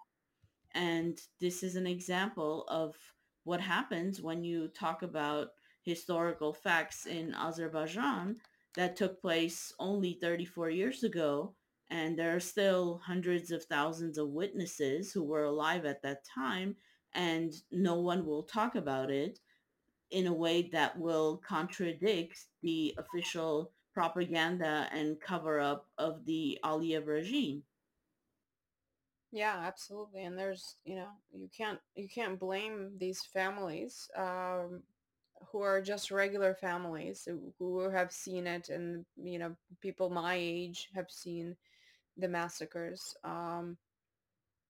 And this is an example of what happens when you talk about historical facts in Azerbaijan that took place only 34 years ago. And there are still hundreds of thousands of witnesses who were alive at that time, and no one will talk about it in a way that will contradict the official propaganda and cover up of the Aliyev regime. Yeah, absolutely. And there's, you know, you can't you can't blame these families um, who are just regular families who have seen it, and you know, people my age have seen the massacres. Um,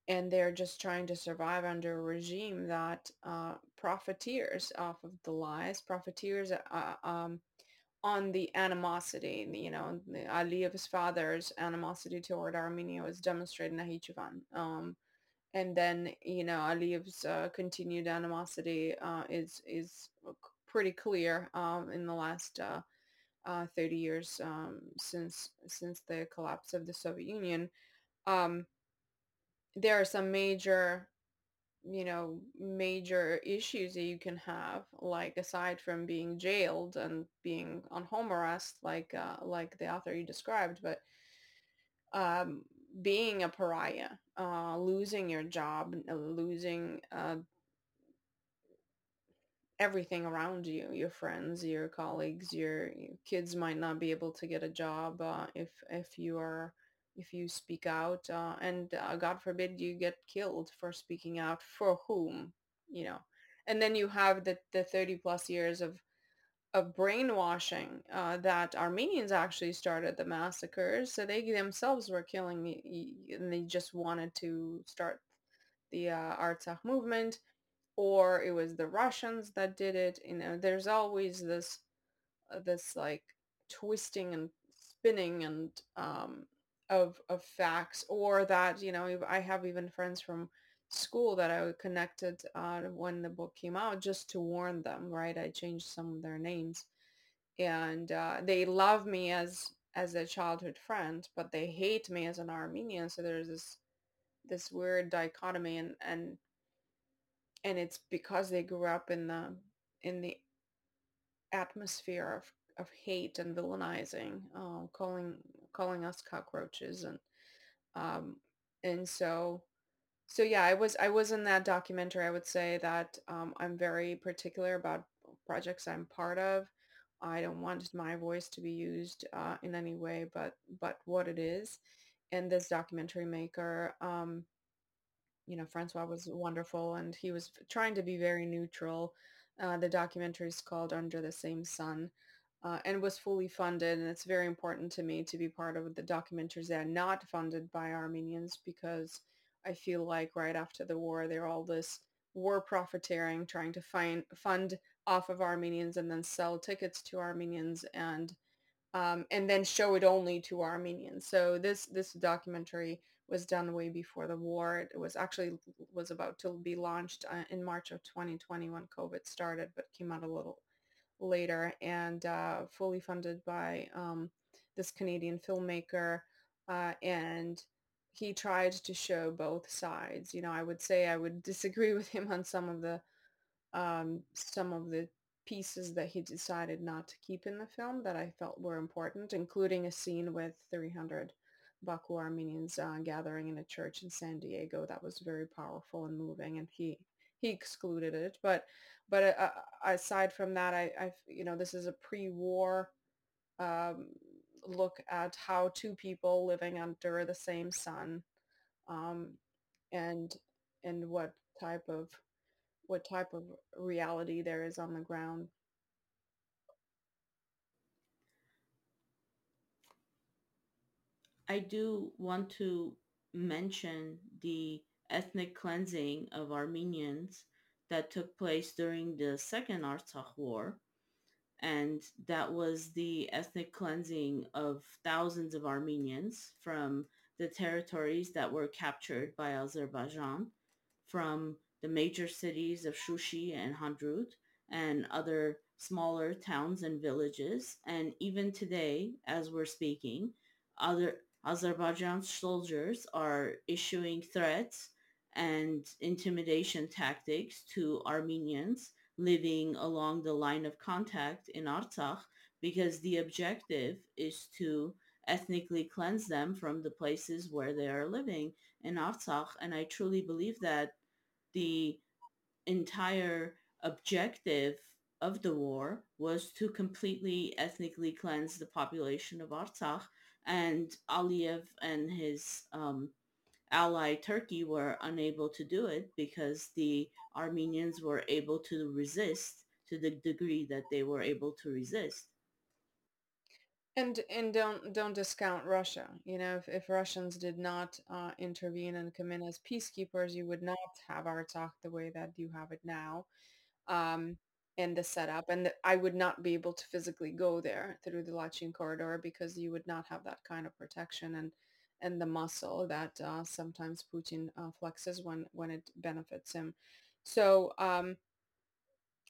and they're just trying to survive under a regime that uh, profiteers off of the lies, profiteers uh, um, on the animosity. You know, Aliyev's father's animosity toward Armenia was demonstrated in Nakhichevan. Um, and then, you know, Aliyev's uh, continued animosity uh, is is pretty clear um, in the last uh, uh, 30 years um, since since the collapse of the Soviet Union. Um, there are some major you know major issues that you can have like aside from being jailed and being on home arrest like uh, like the author you described but um, being a pariah uh, losing your job losing uh, everything around you your friends your colleagues your, your, kids might not be able to get a job uh, if if you are if you speak out uh, and uh, god forbid you get killed for speaking out for whom you know and then you have the the 30 plus years of of brainwashing uh, that Armenians actually started the massacres. So they themselves were killing, and they just wanted to start the uh, Artsakh movement, or it was the Russians that did it. You know, there's always this uh, this like twisting and spinning and um, of of facts, or that you know I have even friends from school that I connected uh, when the book came out just to warn them, right? I changed some of their names. And uh, they love me as as a childhood friend, but they hate me as an Armenian. So there's this this weird dichotomy and and and it's because they grew up in the in the atmosphere of, of hate and villainizing, uh, calling calling us cockroaches and um, and so so yeah, I was I was in that documentary. I would say that um, I'm very particular about projects I'm part of. I don't want my voice to be used uh, in any way, but but what it is. And this documentary maker, um, you know, Francois was wonderful, and he was trying to be very neutral. Uh, the documentary is called Under the Same Sun, uh, and was fully funded. And it's very important to me to be part of the documentaries that are not funded by Armenians because I feel like right after the war, they're all this war profiteering, trying to find fund off of Armenians and then sell tickets to Armenians and um, and then show it only to Armenians. So this this documentary was done way before the war. It was actually was about to be launched uh, in March of 2020 when COVID started, but came out a little later and uh, fully funded by um, this Canadian filmmaker uh, and he tried to show both sides. You know, I would say I would disagree with him on some of the um, some of the pieces that he decided not to keep in the film that I felt were important, including a scene with 300 Baku Armenians uh, gathering in a church in San Diego. That was very powerful and moving, and he he excluded it. But but uh, uh aside from that, I, I you know this is a pre-war um, look at how two people living under the same sun um, and and what type of what type of reality there is on the ground. I do want to mention the ethnic cleansing of Armenians that took place during the Second Artsakh War and that was the ethnic cleansing of thousands of Armenians from the territories that were captured by Azerbaijan, from the major cities of Shushi and Hadrut, and other smaller towns and villages. And even today, as we're speaking, other Azerbaijan soldiers are issuing threats and intimidation tactics to Armenians living along the line of contact in Artsakh because the objective is to ethnically cleanse them from the places where they are living in Artsakh. And I truly believe that the entire objective of the war was to completely ethnically cleanse the population of Artsakh. And Aliyev and his um, ally Turkey were unable to do it because the Armenians were able to resist to the degree that they were able to resist. And and don't don't discount Russia. You know, if, if Russians did not uh, intervene and come in as peacekeepers, you would not have Artsakh the way that you have it now, um, and the setup. And the, I would not be able to physically go there through the Lachin corridor because you would not have that kind of protection. And and the muscle that uh, sometimes Putin uh, flexes when when it benefits him. So um,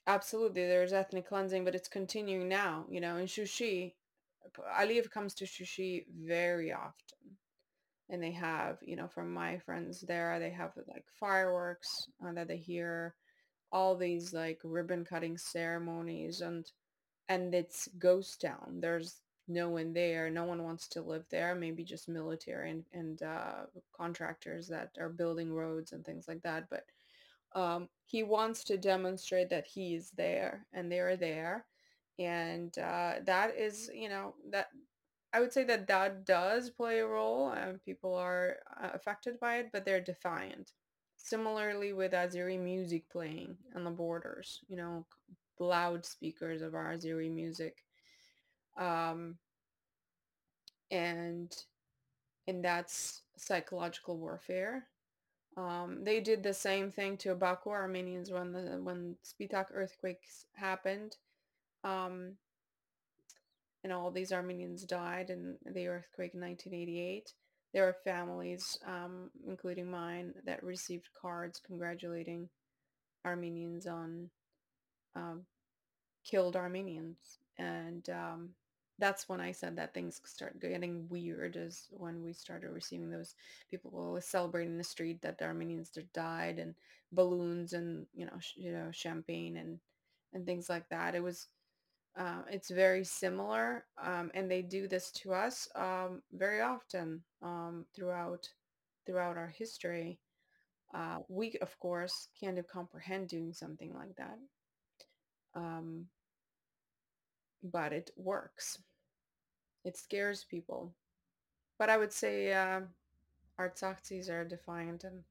absolutely, there's ethnic cleansing, but it's continuing now. You know, in Shushi, Aliyev comes to Shushi very often, and they have, you know, from my friends there, they have like fireworks uh, that they hear, all these like ribbon cutting ceremonies, and and it's ghost town. There's no one there. No one wants to live there. Maybe just military and, and uh, contractors that are building roads and things like that. But um, he wants to demonstrate that he is there and they're there. And uh, that is, you know, that I would say that that does play a role and people are uh, affected by it, but they're defiant. Similarly with Azeri music playing on the borders, you know, loudspeakers of our Azeri music. Um, and and that's psychological warfare. Um, they did the same thing to Baku Armenians when the when Spitak earthquakes happened. Um, and all these Armenians died in the earthquake in 1988. There are families, um, including mine, that received cards congratulating Armenians on um, killed Armenians. And um, that's when I said that things start getting weird is when we started receiving those people celebrating in the street that the Armenians died and balloons and, you know, sh- you know, champagne and, and things like that. It was, uh, it's very similar, um, and they do this to us um, very often um, throughout throughout our history. Uh, we, of course, can't comprehend doing something like that, um, but it works. It scares people. But I would say uh, Artsakhtsis are defiant and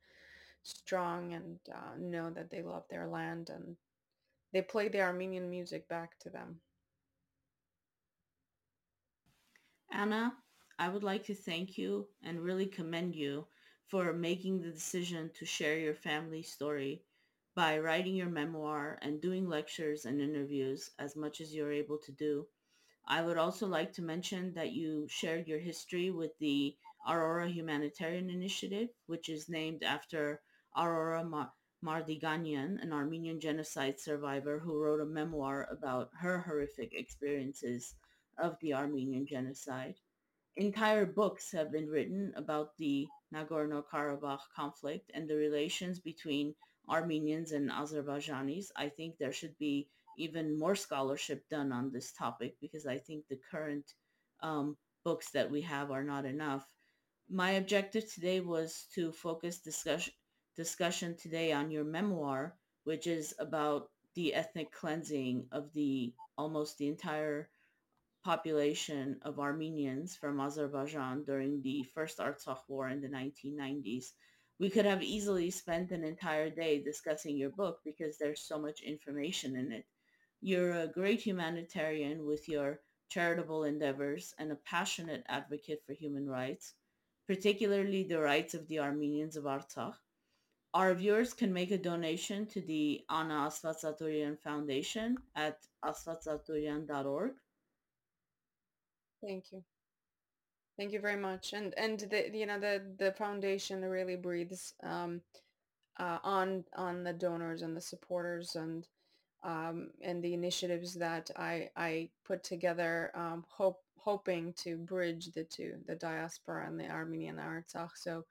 strong and uh, know that they love their land and they play the Armenian music back to them. Anna, I would like to thank you and really commend you for making the decision to share your family story by writing your memoir and doing lectures and interviews as much as you're able to do. I would also like to mention that you shared your history with the Aurora Humanitarian Initiative, which is named after Aurora Mar- Mardiganian, an Armenian genocide survivor who wrote a memoir about her horrific experiences of the Armenian genocide. Entire books have been written about the Nagorno-Karabakh conflict and the relations between Armenians and Azerbaijanis. I think there should be even more scholarship done on this topic because I think the current um, books that we have are not enough. My objective today was to focus discussion discussion today on your memoir, which is about the ethnic cleansing of the almost the entire population of Armenians from Azerbaijan during the First Artsakh War in the 1990s. We could have easily spent an entire day discussing your book because there's so much information in it. You're a great humanitarian with your charitable endeavors and a passionate advocate for human rights, particularly the rights of the Armenians of Artsakh. Our viewers can make a donation to the Anna Astvatsaturian Foundation at asfatzaturian.org Thank you. Thank you very much. And and the you know the the foundation really breathes um, uh, on on the donors and the supporters and um, and the initiatives that I I put together, um, hope hoping to bridge the two, the diaspora and the Armenian Artsakh. So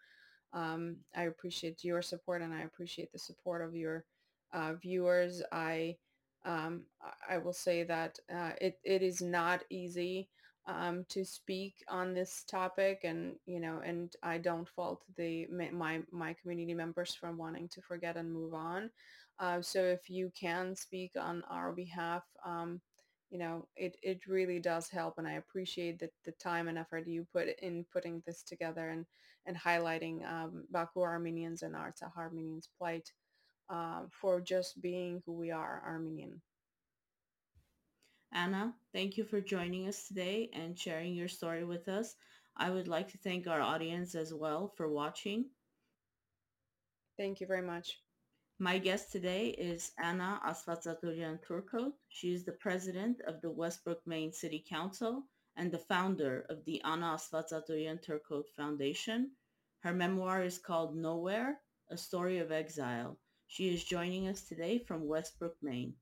um, I appreciate your support and I appreciate the support of your uh, viewers. I um, I will say that uh, it, it is not easy um, to speak on this topic and you know and i don't fault the my my community members from wanting to forget and move on. Uh, so if you can speak on our behalf um, you know it, it really does help and i appreciate the, the time and effort you put in putting this together and and highlighting um, baku armenians and artsakh armenians plight uh, for just being who we are armenian Anna, thank you for joining us today and sharing your story with us. I would like to thank our audience as well for watching. Thank you very much. My guest today is Anna Astvatsaturian Turcotte. She is the president of the Westbrook, Maine City Council and the founder of the Anna Astvatsaturian Turcotte Foundation. Her memoir is called Nowhere, A Story of Exile. She is joining us today from Westbrook, Maine.